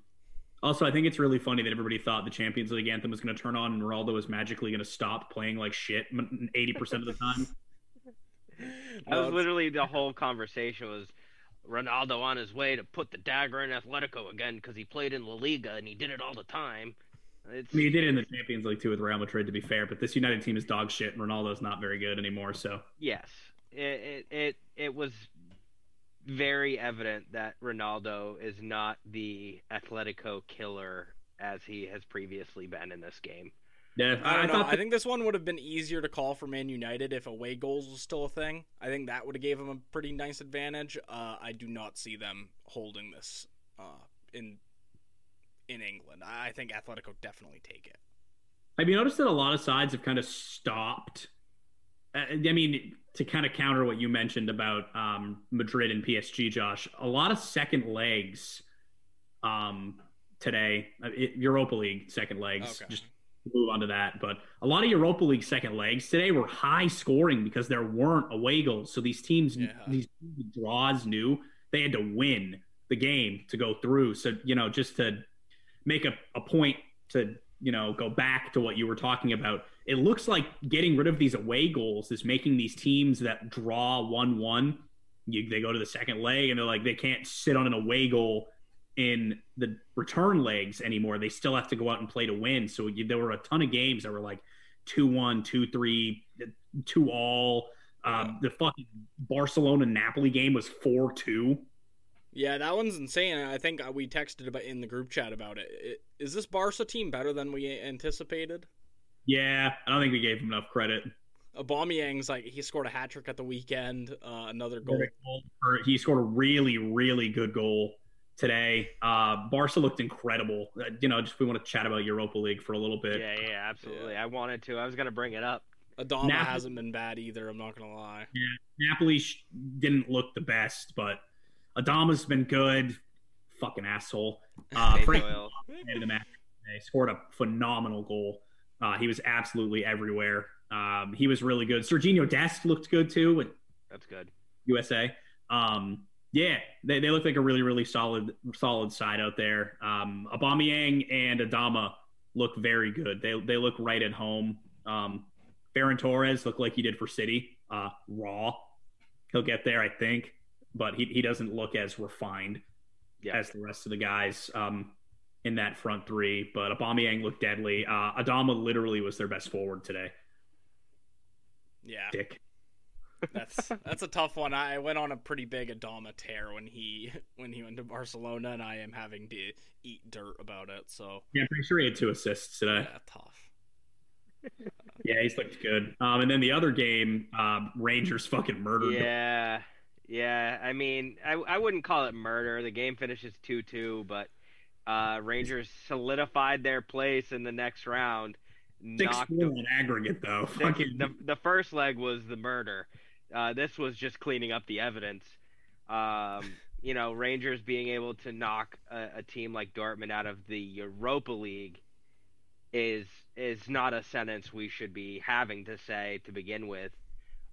also, I think it's really funny that everybody thought the Champions League anthem was going to turn on and Ronaldo was magically going to stop playing like shit 80% of the time. <laughs> that was literally the whole conversation was Ronaldo on his way to put the dagger in Atletico again because he played in La Liga and he did it all the time. It's, I mean, he did it in the Champions League too with Real Madrid, to be fair. But this United team is dog shit, and Ronaldo's not very good anymore. So yes, it it it, it was very evident that Ronaldo is not the Atletico killer as he has previously been in this game. Yeah, I, I, know. I think this one would have been easier to call for Man United if away goals was still a thing. I think that would have gave them a pretty nice advantage. Uh, I do not see them holding this uh, in in England. I think Atletico definitely take it. Have you noticed that a lot of sides have kind of stopped? Uh, I mean, to kind of counter what you mentioned about um, Madrid and PSG, Josh, a lot of second legs um, today, uh, Europa League second legs, okay. just move on to that. But a lot of Europa League second legs today were high scoring because there weren't away goals. So these teams, Yeah. these draws knew they had to win the game to go through. So, you know, just to make a, a point to, you know, go back to what you were talking about, it looks like getting rid of these away goals is making these teams that draw 1 1, you, they go to the second leg and they're like, they can't sit on an away goal in the return legs anymore. They still have to go out and play to win. So you, there were a ton of games that were like 2 1, 2 3, 2 all. Um, the fucking Barcelona Napoli game was 4 2. Yeah, that one's insane. I think we texted about in the group chat about it. Is this Barca team better than we anticipated? Yeah, I don't think we gave him enough credit. Aubameyang's like he scored a hat trick at the weekend, uh, another goal. Or He scored a really, really good goal today. Uh, Barca looked incredible. Uh, you know, just we want to chat about Europa League for a little bit. Yeah, yeah, absolutely. I wanted to. I was gonna bring it up. Adama Napoli- hasn't been bad either. I'm not gonna lie. Yeah, Napoli sh- didn't look the best, but Adama's been good. Fucking asshole. Uh, Frenkie de Jong. man of the match today, scored a phenomenal goal. Uh, he was absolutely everywhere. Um, he was really good. Serginho Dest looked good too with That's good. USA. Um, yeah, they, they look like a really, really solid, solid side out there. Um, Aubameyang and Adama look very good. They, they look right at home. Um, Ferran Torres looked like he did for City. Uh, raw. He'll get there, I think, but he, he doesn't look as refined Yeah. as the rest of the guys um, in that front three. But Aubameyang looked deadly. Uh, Adama literally was their best forward today. Yeah, Dick. <laughs> that's that's a tough one. I went on a pretty big Adama tear when he when he went to Barcelona, and I am having to eat dirt about it. So Yeah, I'm pretty sure he had two assists today. yeah, tough. <laughs> Yeah, he's looked good. Um, and then the other game, um, Rangers fucking murdered. them. Yeah, yeah. I mean, I I wouldn't call it murder. The game finishes two two, but uh, Rangers solidified their place in the next round. Six knocked on aggregate though. Six- the the first leg was the murder. Uh, this was just cleaning up the evidence. Um, you know, Rangers being able to knock a, a team like Dortmund out of the Europa League is is not a sentence we should be having to say to begin with.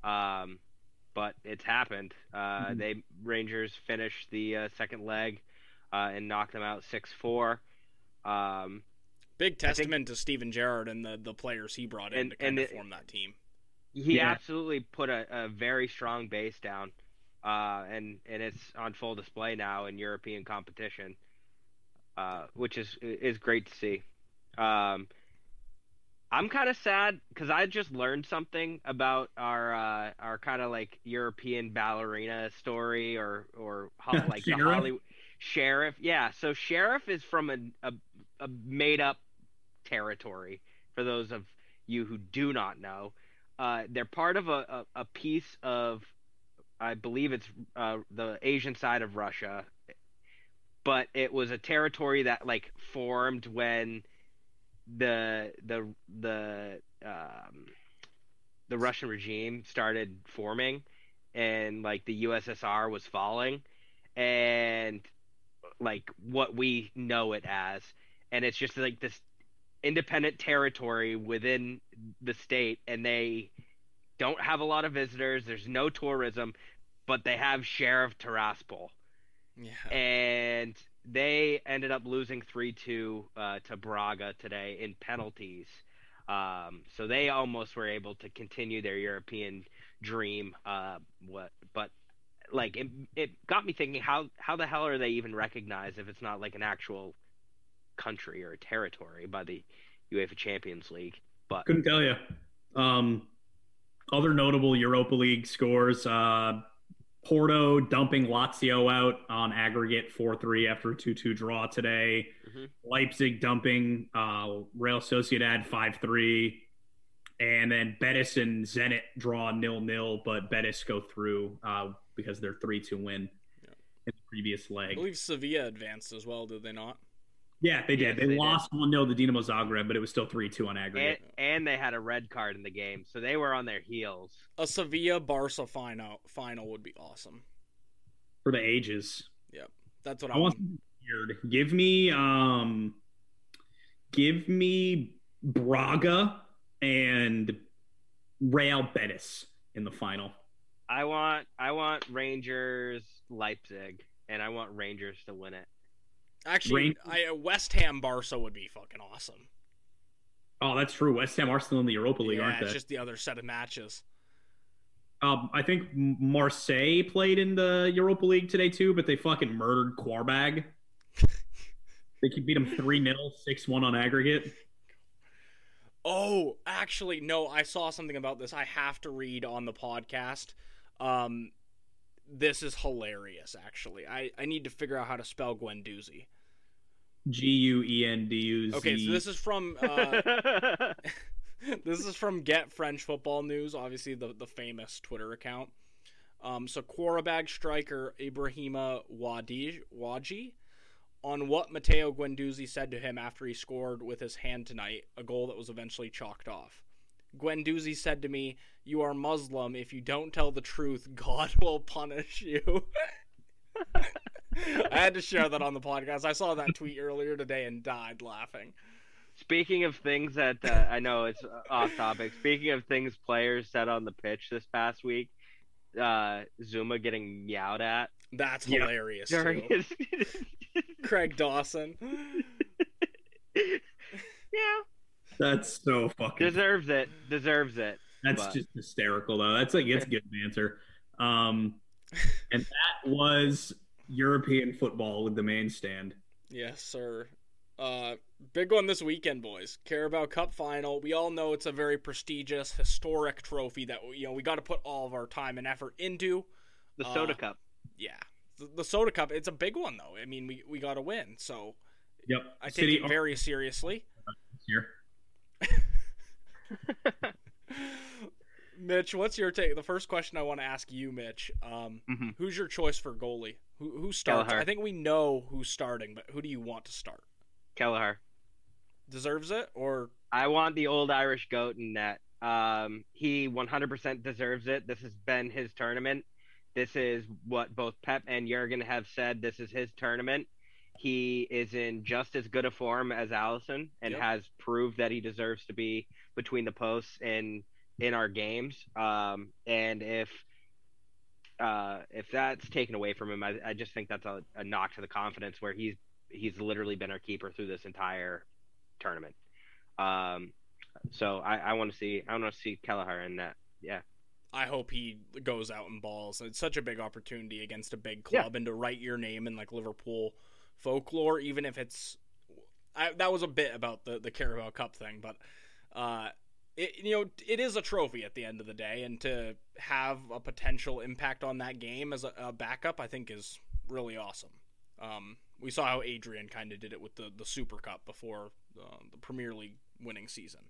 Um, but it's happened. Uh, Mhm. They Rangers finished the uh, second leg uh, and knocked them out six four. Um, Big think- testament to Steven Gerrard and the the players he brought in And- to kind and of it- form that team. he Yeah. absolutely put a, a very strong base down, uh, and and it's on full display now in European competition, uh, which is is great to see. Um, I'm kind of sad because I just learned something about our uh, our kind of like European ballerina story or or ho- <laughs> like the Hollywood sheriff. Yeah, so sheriff is from a a, a made up territory for those of you who do not know. Uh, they're part of a, a, a piece of, I believe it's uh, the Asian side of Russia, but it was a territory that like formed when the the the um, the Russian regime started forming, and like the USSR was falling, and like what we know it as, and it's just like this independent territory within the state and they don't have a lot of visitors. There's no tourism but they have sheriff tiraspol. Yeah. and they ended up losing 3-2 uh, to braga today in penalties. Um, so they almost were able to continue their european dream uh, what but like it, it got me thinking how how the hell are they even recognized if it's not like an actual country or territory by the UEFA Champions League. But couldn't tell you. Um, other notable Europa League scores: uh, Porto dumping Lazio out on aggregate four three after a two two draw today. Mhm. Leipzig dumping uh, Real Sociedad five three. And then Betis and Zenit draw nil nil, but Betis go through uh, because they're three to win Yeah. in the previous leg. I believe Sevilla advanced as well, did they not? Yeah, they did. Yes, they, they lost one 0 to Dinamo Zagreb, but it was still three two on aggregate. and they had a red card in the game, so they were on their heels. A Sevilla Barca final final would be awesome. for the ages. Yep, that's what I I want want. weird. Give me um give me Braga and Real Betis in the final. I want I want Rangers Leipzig, and I want Rangers to win it. Actually, Rain- I, uh, West Ham Barca would be fucking awesome. Oh, that's true. West Ham are still in the Europa League, yeah, aren't they? it's they? just the other set of matches. Um, I think Marseille played in the Europa League today too, but they fucking murdered Qarabag. <laughs> they could beat them 3 0, 6 1 on aggregate. Oh, actually, no. I saw something about this. I have to read on the podcast. Um, this is hilarious. Actually, I I need to figure out how to spell Guendouzi. G U E N D U Z. Okay, so this is from uh, <laughs> this is from Get French Football News, obviously the the famous Twitter account. Um, so Qarabag striker Ibrahima Wadi Waji on what Matteo Guendouzi said to him after he scored with his hand tonight, a goal that was eventually chalked off. Guendouzi said to me, "You are Muslim. If you don't tell the truth, <laughs> God will punish you." <laughs> I had to share that on the podcast. I saw that tweet earlier today and died laughing. Speaking of things that uh, I know it's off topic. Speaking of things players said on the pitch this past week, uh, Zouma getting meowed at That's hilarious. his. <laughs> Craig Dawson. yeah, That's so fucking. deserves it. Deserves it. That's but- just hysterical, though. That's like, it's good banter. Um, and that was European football with the main stand. Yes, sir. Uh, big one this weekend, boys. Carabao Cup final. We all know it's a very prestigious, historic trophy that you know we got to put all of our time and effort into. The Uh, soda cup. Yeah, the, the Soda Cup. It's a big one, though. I mean, we we got to win, so Yep. I take City it very seriously. here. <laughs> Mitch, what's your take? The first question I want to ask you, Mitch. Um, Mhm. Who's your choice for goalie? Who who starts? Kelleher. I think we know who's starting, but who do you want to start? Kelleher. Deserves it or I want the old Irish goat in net. Um, he 100% deserves it. This has been his tournament. This is what both Pep and Jurgen have said. This is his tournament. He is in just as good a form as Alisson and Yep. has proved that he deserves to be between the posts in in our games. Um, and if uh, if that's taken away from him, I, I just think that's a, a knock to the confidence where he's he's literally been our keeper through this entire tournament. Um, so I, I want to see I want to see Kelleher in that. Yeah, I hope he goes out and balls. It's such a big opportunity against a big Yeah. club and to write your name in like Liverpool folklore, even if it's. I, that was a bit about the the Carabao Cup thing, but uh, it you know it is a trophy at the end of the day, and to have a potential impact on that game as a, a backup, I think is really awesome. Um, we saw how Adrian kind of did it with the the Super Cup before uh, the Premier League winning season.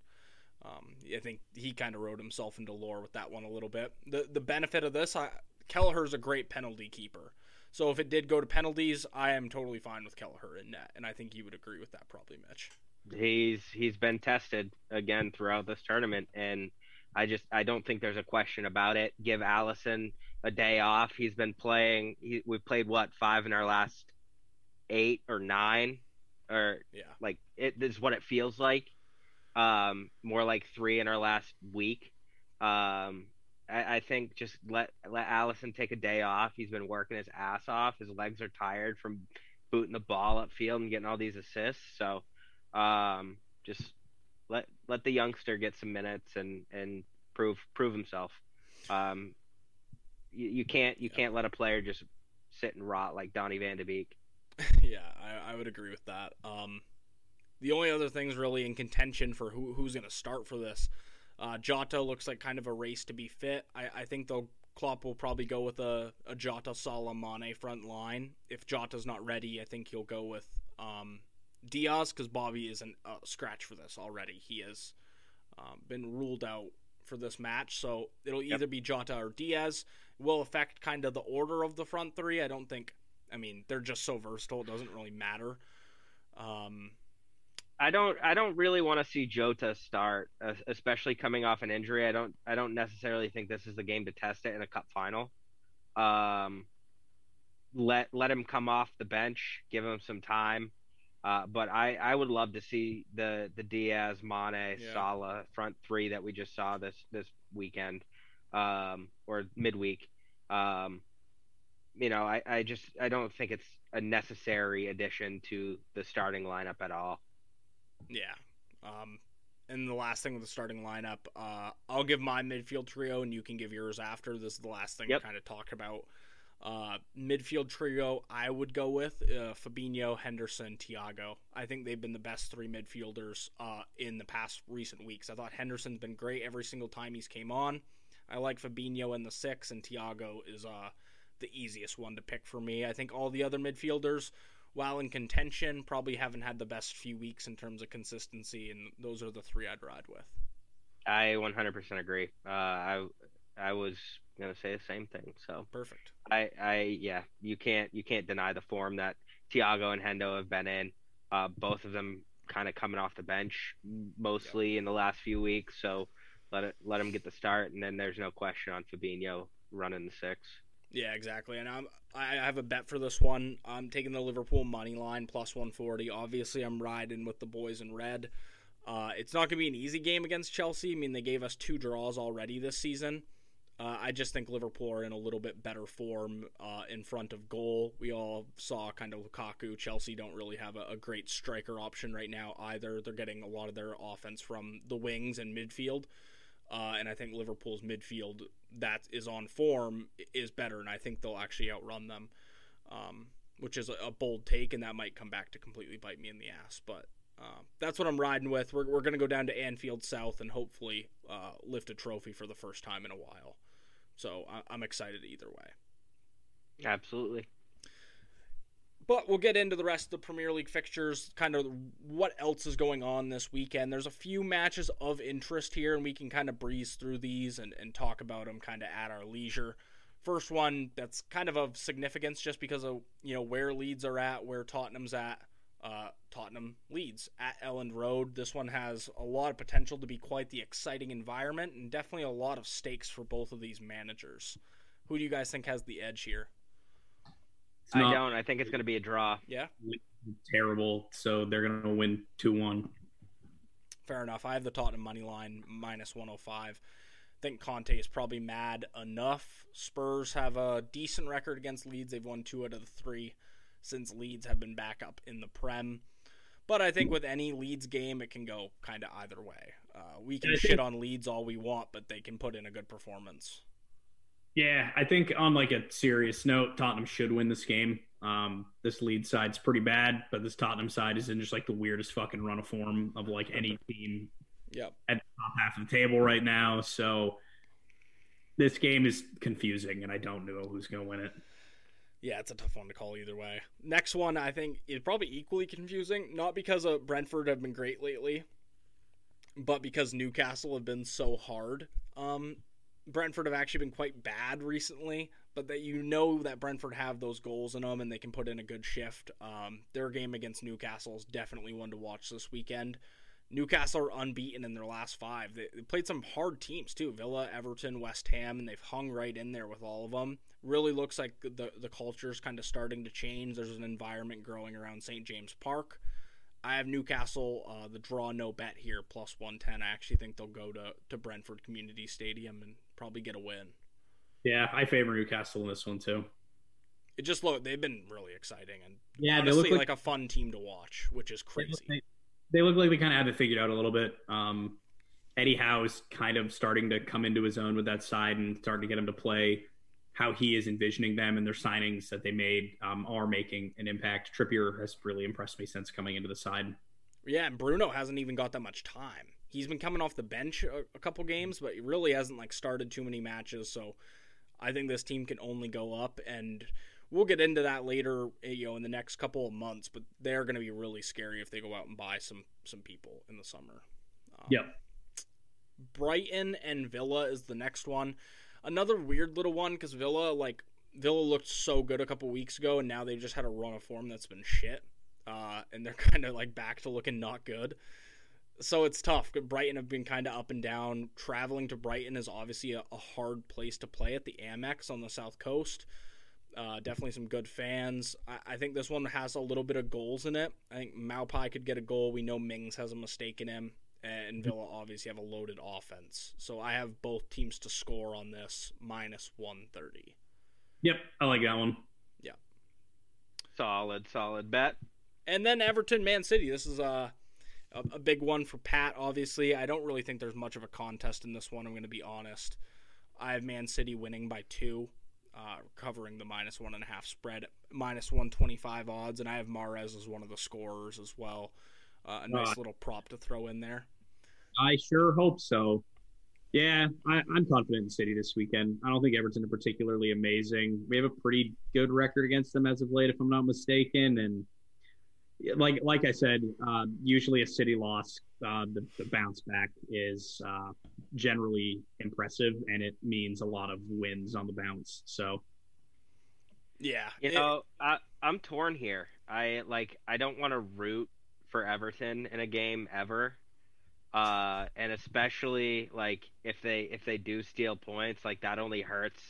Um, I think he kind of wrote himself into lore with that one a little bit. The the benefit of this, I, Kelleher's a great penalty keeper. So if it did go to penalties, I am totally fine with Kelleher in net, and I think you would agree with that probably, Mitch. he's he's been tested again throughout this tournament, and I just I don't think there's a question about it. Give Alisson a day off. He's been playing. He, we've played what five in our last eight or nine, or Yeah, like it this is what it feels like. Um, more like three in our last week. Um, I, I think just let let Alisson take a day off. He's been working his ass off. His legs are tired from booting the ball upfield and getting all these assists. So, um, just let let the youngster get some minutes and and prove prove himself. Um, you, you can't you can't let a player just sit and rot like Donny Van de Beek. <laughs> yeah, I, I would agree with that. Um, the only other things really in contention for who who's going to start for this, uh, Jota looks like kind of a race to be fit. I, I think though Klopp will probably go with a, a Jota Salah Mane front line. If Jota's not ready, I think he'll go with um, Diaz because Bobby isn't a scratch for this already. He has um, been ruled out for this match, so it'll either be Jota or Diaz. Will affect kind of the order of the front three. I don't think. I mean, they're just so versatile; it doesn't really matter. Um, I don't I don't really want to see Jota start, uh, especially coming off an injury. I don't I don't necessarily think this is the game to test it in a cup final. Um, let let him come off the bench, give him some time. Uh, but I, I would love to see the the Diaz, Mane, Yeah. Salah front three that we just saw this this weekend, um, or midweek. Um, you know, I, I just I don't think it's a necessary addition to the starting lineup at all. Yeah. Um, and the last thing with the starting lineup, uh, I'll give my midfield trio, and you can give yours after. This is the last thing Yep. to kind of talk about. Uh, midfield trio, I would go with uh, Fabinho, Henderson, Thiago. I think they've been the best three midfielders uh, in the past recent weeks. I thought Henderson's been great every single time he's came on. I like Fabinho in the six, and Thiago is uh, the easiest one to pick for me. I think all the other midfielders, while in contention, probably haven't had the best few weeks in terms of consistency, and those are the three I'd ride with. I 100% agree. Uh, I I was gonna say the same thing. So Perfect. I I yeah, you can't you can't deny the form that Thiago and Hendo have been in. Uh, both of them kind of coming off the bench mostly in the last few weeks. So let it let them get the start, and then there's no question on Fabinho running the six. Yeah, exactly. And I'm I have a bet for this one. I'm taking the Liverpool money line plus 140. Obviously, I'm riding with the boys in red. Uh, it's not going to be an easy game against Chelsea. I mean, they gave us two draws already this season. Uh, I just think Liverpool are in a little bit better form uh, in front of goal. We all saw kind of Lukaku. Chelsea don't really have a, a great striker option right now either. They're getting a lot of their offense from the wings and midfield. Uh, and I think Liverpool's midfield that is on form is better, and I think they'll actually outrun them, um, which is a, bold take, and that might come back to completely bite me in the ass. But uh, that's what I'm riding with. We're, we're going to go down to Anfield South and hopefully uh, lift a trophy for the first time in a while. So I, I'm excited either way. Absolutely. But we'll get into the rest of the Premier League fixtures, kind of what else is going on this weekend. There's a few matches of interest here, and we can kind of breeze through these and, and talk about them kind of at our leisure. First one that's kind of of significance just because of you know where Leeds are at, where Tottenham's at. Uh, Tottenham Leeds at Elland Road. This one has a lot of potential to be quite the exciting environment, and definitely a lot of stakes for both of these managers. Who do you guys think has the edge here? It's I not don't. I think it's gonna be a draw. Yeah. terrible, so they're gonna win two one. Fair enough. I have the Tottenham money line minus 105. I think Conte is probably mad enough. Spurs have a decent record against Leeds. They've won two out of the three since Leeds have been back up in the Prem. But I think with any Leeds game, it can go kind of either way. Uh, we can shit on Leeds all we want, but they can put in a good performance. Yeah, I think on like a serious note, Tottenham should win this game. Um, this lead side's pretty bad, but this Tottenham side is in just like the weirdest fucking run of form of like any team Yep. at the top half of the table right now. So this game is confusing, and I don't know who's going to win it. Yeah, it's a tough one to call either way. Next one, I think, is probably equally confusing. Not because of Brentford have been great lately, but because Newcastle have been so hard. Um, Brentford have actually been quite bad recently, but that you know that Brentford have those goals in them and they can put in a good shift. Um, their game against Newcastle is definitely one to watch this weekend. Newcastle are unbeaten in their last five. They, they played some hard teams too: Villa, Everton, West Ham, and they've hung right in there with all of them. Really looks like the the culture is kind of starting to change. There's an environment growing around St James Park. I have Newcastle, uh, the draw no bet here, plus 110. I actually think they'll go to, to Brentford Community Stadium and probably get a win. Yeah, I favor Newcastle in this one too. It just look they've been really exciting and Yeah, honestly they look like, like, a fun team to watch, which is they look crazy. they look like they kind of have it figured out a little bit. Um, Eddie Howe is kind of starting to come into his own with that side and starting to get him to play how he is envisioning them and their signings that they made um, are making an impact. Trippier has really impressed me since coming into the side. Yeah, and Bruno hasn't even got that much time. He's been coming off the bench a, a couple games, but he really hasn't like started too many matches. So I think this team can only go up, and we'll get into that later, eh, you know, in the next couple of months. But they're going to be really scary if they go out and buy some some people in the summer. Um, Yep. Brighton and Villa is the next one. Another weird little one because Villa like Villa looked so good a couple weeks ago, and now they just had a run of form that's been shit. Uh, and they're <laughs> kind of like back to looking not good. So it's tough. Brighton have been kind of up and down. Traveling to Brighton is obviously a, a hard place to play at the Amex on the south coast. Uh, definitely some good fans. I, I think this one has a little bit of goals in it. I think Maupai could get a goal. We know Mings has a mistake in him, and Villa obviously have a loaded offense. So I have both teams to score on this minus 130. Yep, I like that one. Yeah, solid, solid bet. And then Everton, Man City. This is a, a, a big one for Pat, obviously. I don't really think there's much of a contest in this one, I'm going to be honest. I have Man City winning by two, uh, covering the minus one and a half spread, minus 125 odds, and I have Mahrez as one of the scorers as well. Uh, a nice Uh, little prop to throw in there. I sure hope so. Yeah, I, I'm confident in City this weekend. I don't think Everton are particularly amazing. We have a pretty good record against them as of late, if I'm not mistaken. And like like I said, uh, usually a City loss, uh, the, the bounce back is uh, generally impressive, and it means a lot of wins on the bounce. So Yeah. You it- know, I, I'm torn here. I like I don't want to root for Everton in a game ever, uh, and especially like if they if they do steal points, like that only hurts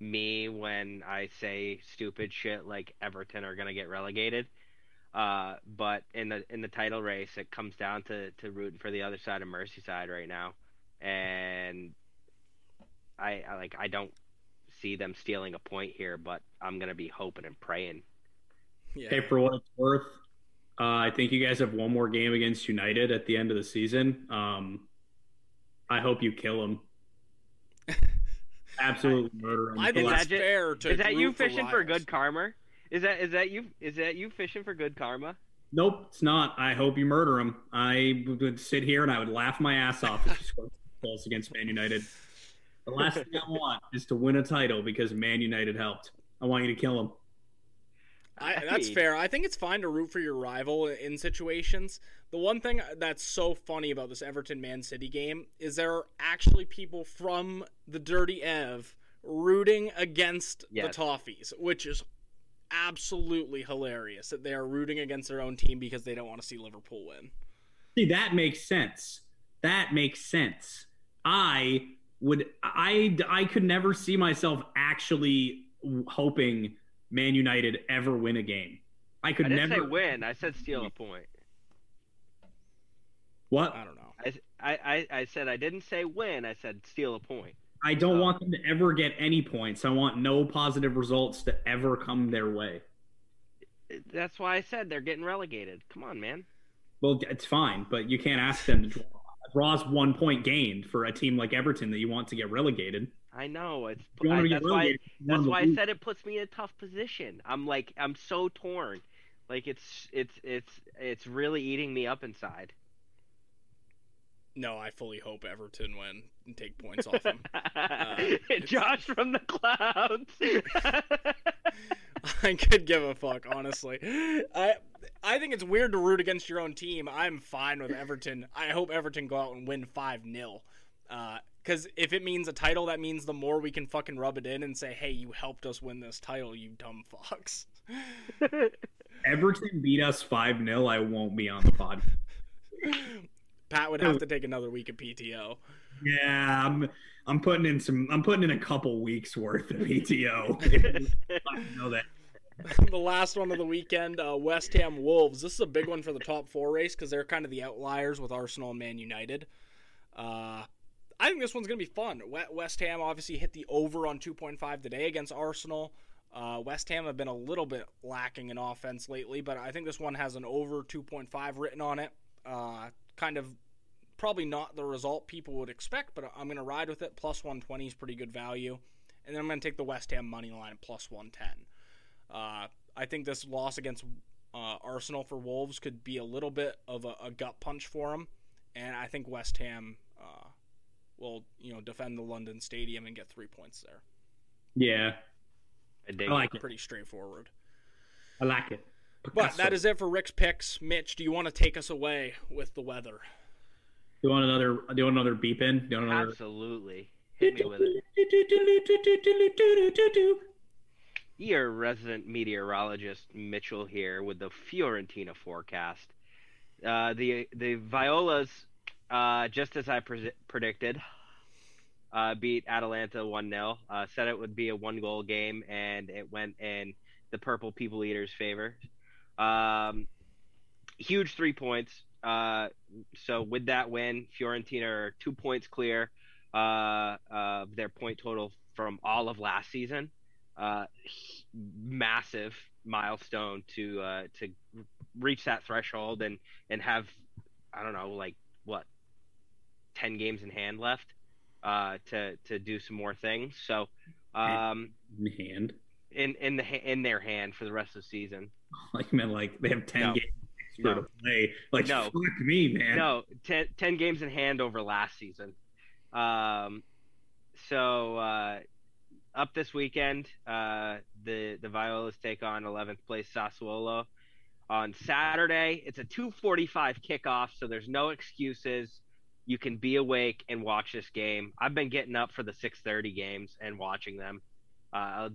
me when I say stupid shit like Everton are gonna get relegated. Uh, but in the in the title race, it comes down to to rooting for the other side of Merseyside right now, and I, I like I don't see them stealing a point here, but I'm gonna be hoping and praying. yeah. Okay, for what it's worth, uh, I think you guys have one more game against United at the end of the season. Um, I hope you kill them. <laughs> Absolutely murder them. I think Is that's that fair to Is that you fishing for rivals. good karma? Is that is that you is that you fishing for good karma? Nope, it's not. I hope you murder him. I would sit here and I would laugh my ass off if you scored <laughs> goals against Man United. The last thing I want is to win a title because Man United helped. I want you to kill him. I, I that's fair. I think it's fine to root for your rival in situations. The one thing that's so funny about this Everton Man City game is there are actually people from the Dirty Ev rooting against Yes. the Toffees, which is absolutely hilarious that they are rooting against their own team because they don't want to see Liverpool win. See, that makes sense. That makes sense. I would I I could never see myself actually hoping Man United ever win a game. I could I never say win. I said steal a point. What? I don't know. I, I, I- I said I didn't say win. I said steal a point. I don't want them to ever get any points. I want no positive results to ever come their way. That's why I said they're getting relegated. Come on, man. Well, it's fine, but you can't ask them to draw. A Draw's one point gained for a team like Everton that you want to get relegated. I know it's. I, that's why. relegated. you want That's why I said it puts me in a tough position. I'm like I'm so torn. Like it's it's it's it's really eating me up inside. No, I fully hope Everton win and take points off them. <laughs> Uh, Josh from the clouds. <laughs> I could give a fuck, honestly. I I think it's weird to root against your own team. I'm fine with Everton. I hope Everton go out and win 5 0. Because uh, if it means a title, that means the more we can fucking rub it in and say, hey, you helped us win this title, you dumb fucks. <laughs> Everton beat us 5 0. I won't be on the pod. Pat would have to take another week of PTO. Yeah, I'm I'm putting in some I'm putting in a couple weeks worth of PTO. <laughs> I know that. <laughs> the last one of the weekend, uh, West Ham Wolves. This is a big one for the top four race because they're kind of the outliers with Arsenal and Man United. Uh, I think this one's going to be fun. West Ham obviously hit the over on 2.5 today against Arsenal. Uh, West Ham have been a little bit lacking in offense lately, but I think this one has an over 2.5 written on it. Uh, kind of probably not the result people would expect, but I'm going to ride with it. Plus 120 is pretty good value. And then I'm going to take the West Ham money line at plus 110. Uh, I think this loss against uh, Arsenal for Wolves could be a little bit of a, a gut punch for them, and I think West Ham uh, will, you know, defend the London Stadium and get three points there. Yeah, I I like it. Pretty straightforward. I like it. But that is it for Rick's picks. Mitch, do you want to take us away with the weather? Do you want another? Do you want another beep in? Do you want another? Absolutely. Hit me with it. Your resident meteorologist Mitchell here with the Fiorentina forecast. Uh, the the Violas, uh, just as I pre- predicted, uh, beat Atalanta 1 0. Uh, said it would be a one goal game, and it went in the Purple People Eaters' favor. Um, huge three points. Uh, so with that win, Fiorentina are two points clear uh, of their point total from all of last season. Uh, massive milestone to uh, to reach that threshold and and have I don't know like what ten games in hand left uh, to to do some more things. So um, in hand in in the in their hand for the rest of the season. <laughs> Like man, like they have ten No. games No. to play. Like No. fuck me, man. No, 10, 10 games in hand over last season. Um, so uh, up this weekend, uh, the the Violas take on 11th place Sassuolo. On Saturday, it's a 2:45 kickoff, so there's no excuses. You can be awake and watch this game. I've been getting up for the 6:30 games and watching them. Uh, I'll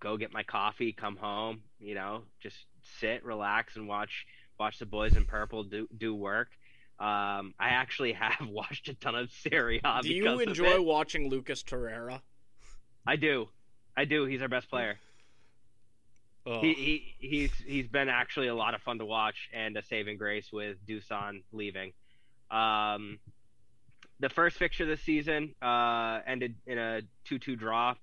go get my coffee, come home, you know, just sit, relax, and watch watch the boys in purple do do work. Um, I actually <laughs> have watched a ton of Serie A. Do you of enjoy watching Lucas Torreira? I do, I do. He's our best player. Ugh. He, he he's he's been actually a lot of fun to watch and a saving grace with Dusan leaving. Um, the first fixture this season uh, ended in a two-two draw,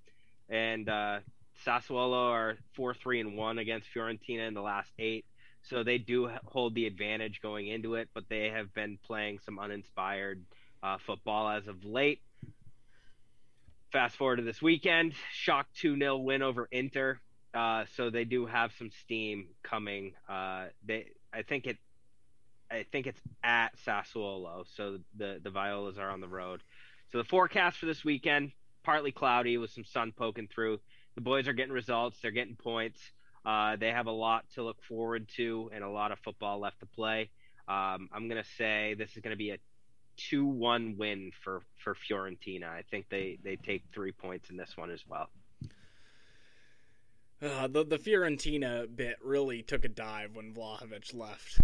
and uh, Sassuolo are four three and one against Fiorentina in the last eight. So they do hold the advantage going into it, but they have been playing some uninspired uh, football as of late. Fast forward to this weekend, shock 2 0 win over Inter. Uh, so they do have some steam coming. Uh, they, I think it, I think it's at Sassuolo. So the the Violas are on the road. So the forecast for this weekend partly cloudy with some sun poking through. The boys are getting results. They're getting points. Uh, they have a lot to look forward to and a lot of football left to play. Um, I'm gonna say this is gonna be a two-one win for for Fiorentina. I think they they take three points in this one as well. Uh, the the Fiorentina bit really took a dive when Vlahovic left.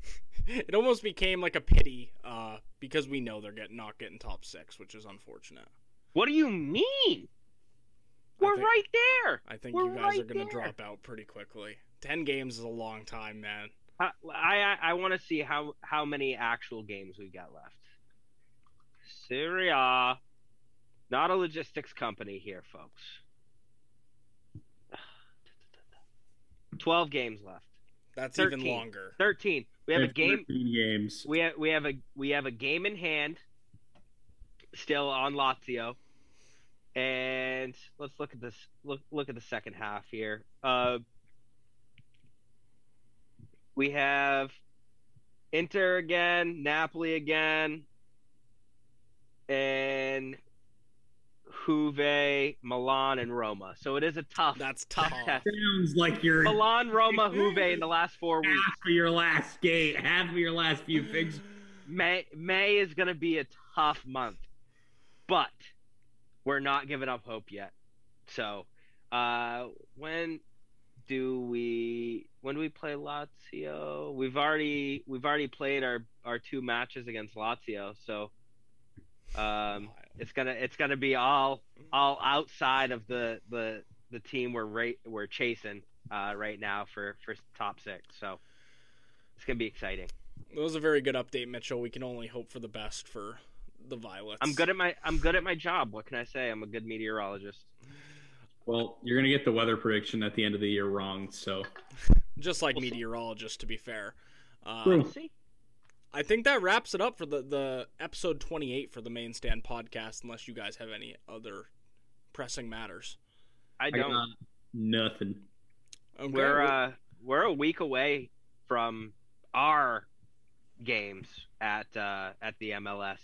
<laughs> it almost became like a pity uh, because we know they're getting not getting top six, which is unfortunate. What do you mean? We're think- right there. I think We're you guys right are going to drop out pretty quickly. Ten games is a long time, man. I I, I want to see how how many actual games we got left. Syria, not a logistics company here, folks. <sighs> Twelve games left. That's even 13. longer. Thirteen. We have a game. 13 games. We have we have a we have a game in hand. Still on Lazio, and let's look at this. Look look at the second half here. Uh, we have Inter again, Napoli again, and Juve, Milan, and Roma. So it is a tough. That's tough. test. Sounds like you're Milan, Roma, Juve in the last four weeks. half of your last game, half of your last few <sighs> figs. May May is going to be a tough month, but we're not giving up hope yet. So, uh, when do we when do we play Lazio? We've already we've already played our our two matches against Lazio, so um, it's gonna it's gonna be all all outside of the the the team we're right we're chasing uh, right now for for top six. So it's gonna be exciting. That was a very good update, Mitchell. We can only hope for the best for the Violets. I'm good at my I'm good at my job. What can I say? I'm a good meteorologist. Well, you're gonna get the weather prediction at the end of the year wrong. So <laughs> just like We'll see. meteorologists, to be fair. Uh, True. See? I think that wraps it up for the, the episode 28 for the Main Stand podcast, unless you guys have any other pressing matters. I I don't. got nothing. Okay, we're uh we're a week away from our games at uh at the MLS.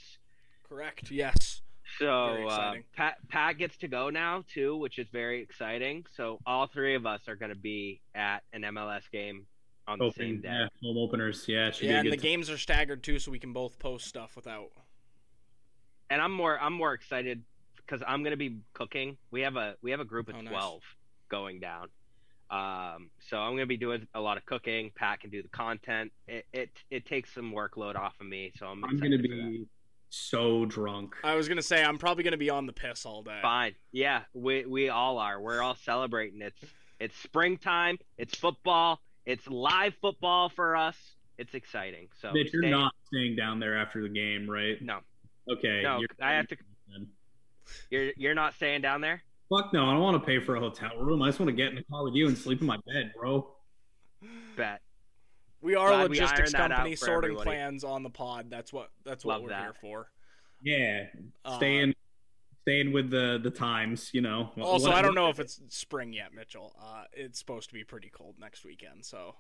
Correct. Yes. So uh. Pat Pat gets to go now too, which is very exciting. So all three of us are going to be at an MLS game on the same day. yeah, home openers. Yeah, it should Yeah, be and the good games are staggered too, so we can both post stuff without. And I'm more I'm more excited because I'm going to be cooking. We have a we have a group of Oh, nice. twelve going down. Um, so I'm going to be doing a lot of cooking. Pat can do the content. It it, it takes some workload off of me, so I'm I'm gonna be so drunk. I was gonna say I'm probably gonna be on the piss all day. Fine. Yeah, we we all are. We're all celebrating. It's it's springtime. It's football. It's live football for us. It's exciting. So Mitch, you're stay- not staying down there after the game, right? No, Okay. no. you're- I have to. You're you're not staying down there. Fuck no, I don't want to pay for a hotel room. I just want to get in the car with you and sleep in my bed, bro. Bet. We are Glad a logistics ironed company sorting everybody. plans on the pod. That's what that's what Love we're that. here for. Yeah, Uh, staying, staying with the the times. You know. Also, What- I don't know if it's spring yet, Mitchell. Uh, it's supposed to be pretty cold next weekend, so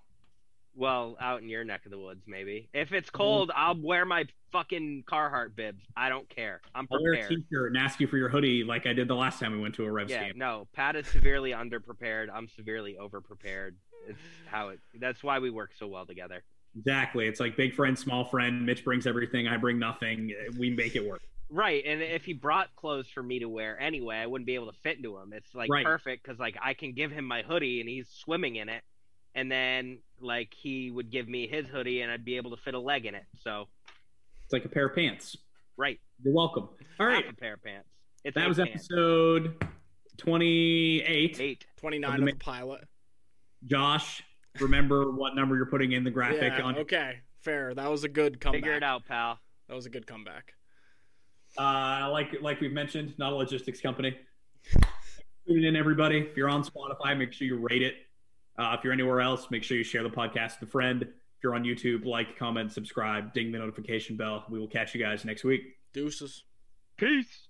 Well, out in your neck of the woods, maybe. If it's Mm-hmm. cold, I'll wear my fucking Carhartt bibs. I don't care. I'm I'll wear a prepared. t-shirt and ask you for your hoodie like I did the last time we went to a Revs Yeah, game. no. Pat is severely underprepared. I'm severely overprepared. It's how it. That's why we work so well together. Exactly. It's like big friend, small friend. Mitch brings everything. I bring nothing. We make it work. Right, and if he brought clothes for me to wear anyway, I wouldn't be able to fit into them. It's like Right. perfect because like I can give him my hoodie and he's swimming in it, and then like he would give me his hoodie and I'd be able to fit a leg in it. So It's like a pair of pants. right, You're welcome. All right. half a pair of pants. It's That was pants. episode 28. eight. 29 Of of the the pilot. Josh, remember what number you're putting in the graphic Yeah, on okay, fair. That was a good comeback. Figure it out, pal. That was a good comeback. Uh, like like we've mentioned, not a logistics company. Tune in, everybody. If you're on Spotify, make sure you rate it. Uh, if you're anywhere else, make sure you share the podcast with a friend. If you're on YouTube, like, comment, subscribe, ding the notification bell. We will catch you guys next week. Deuces. Peace.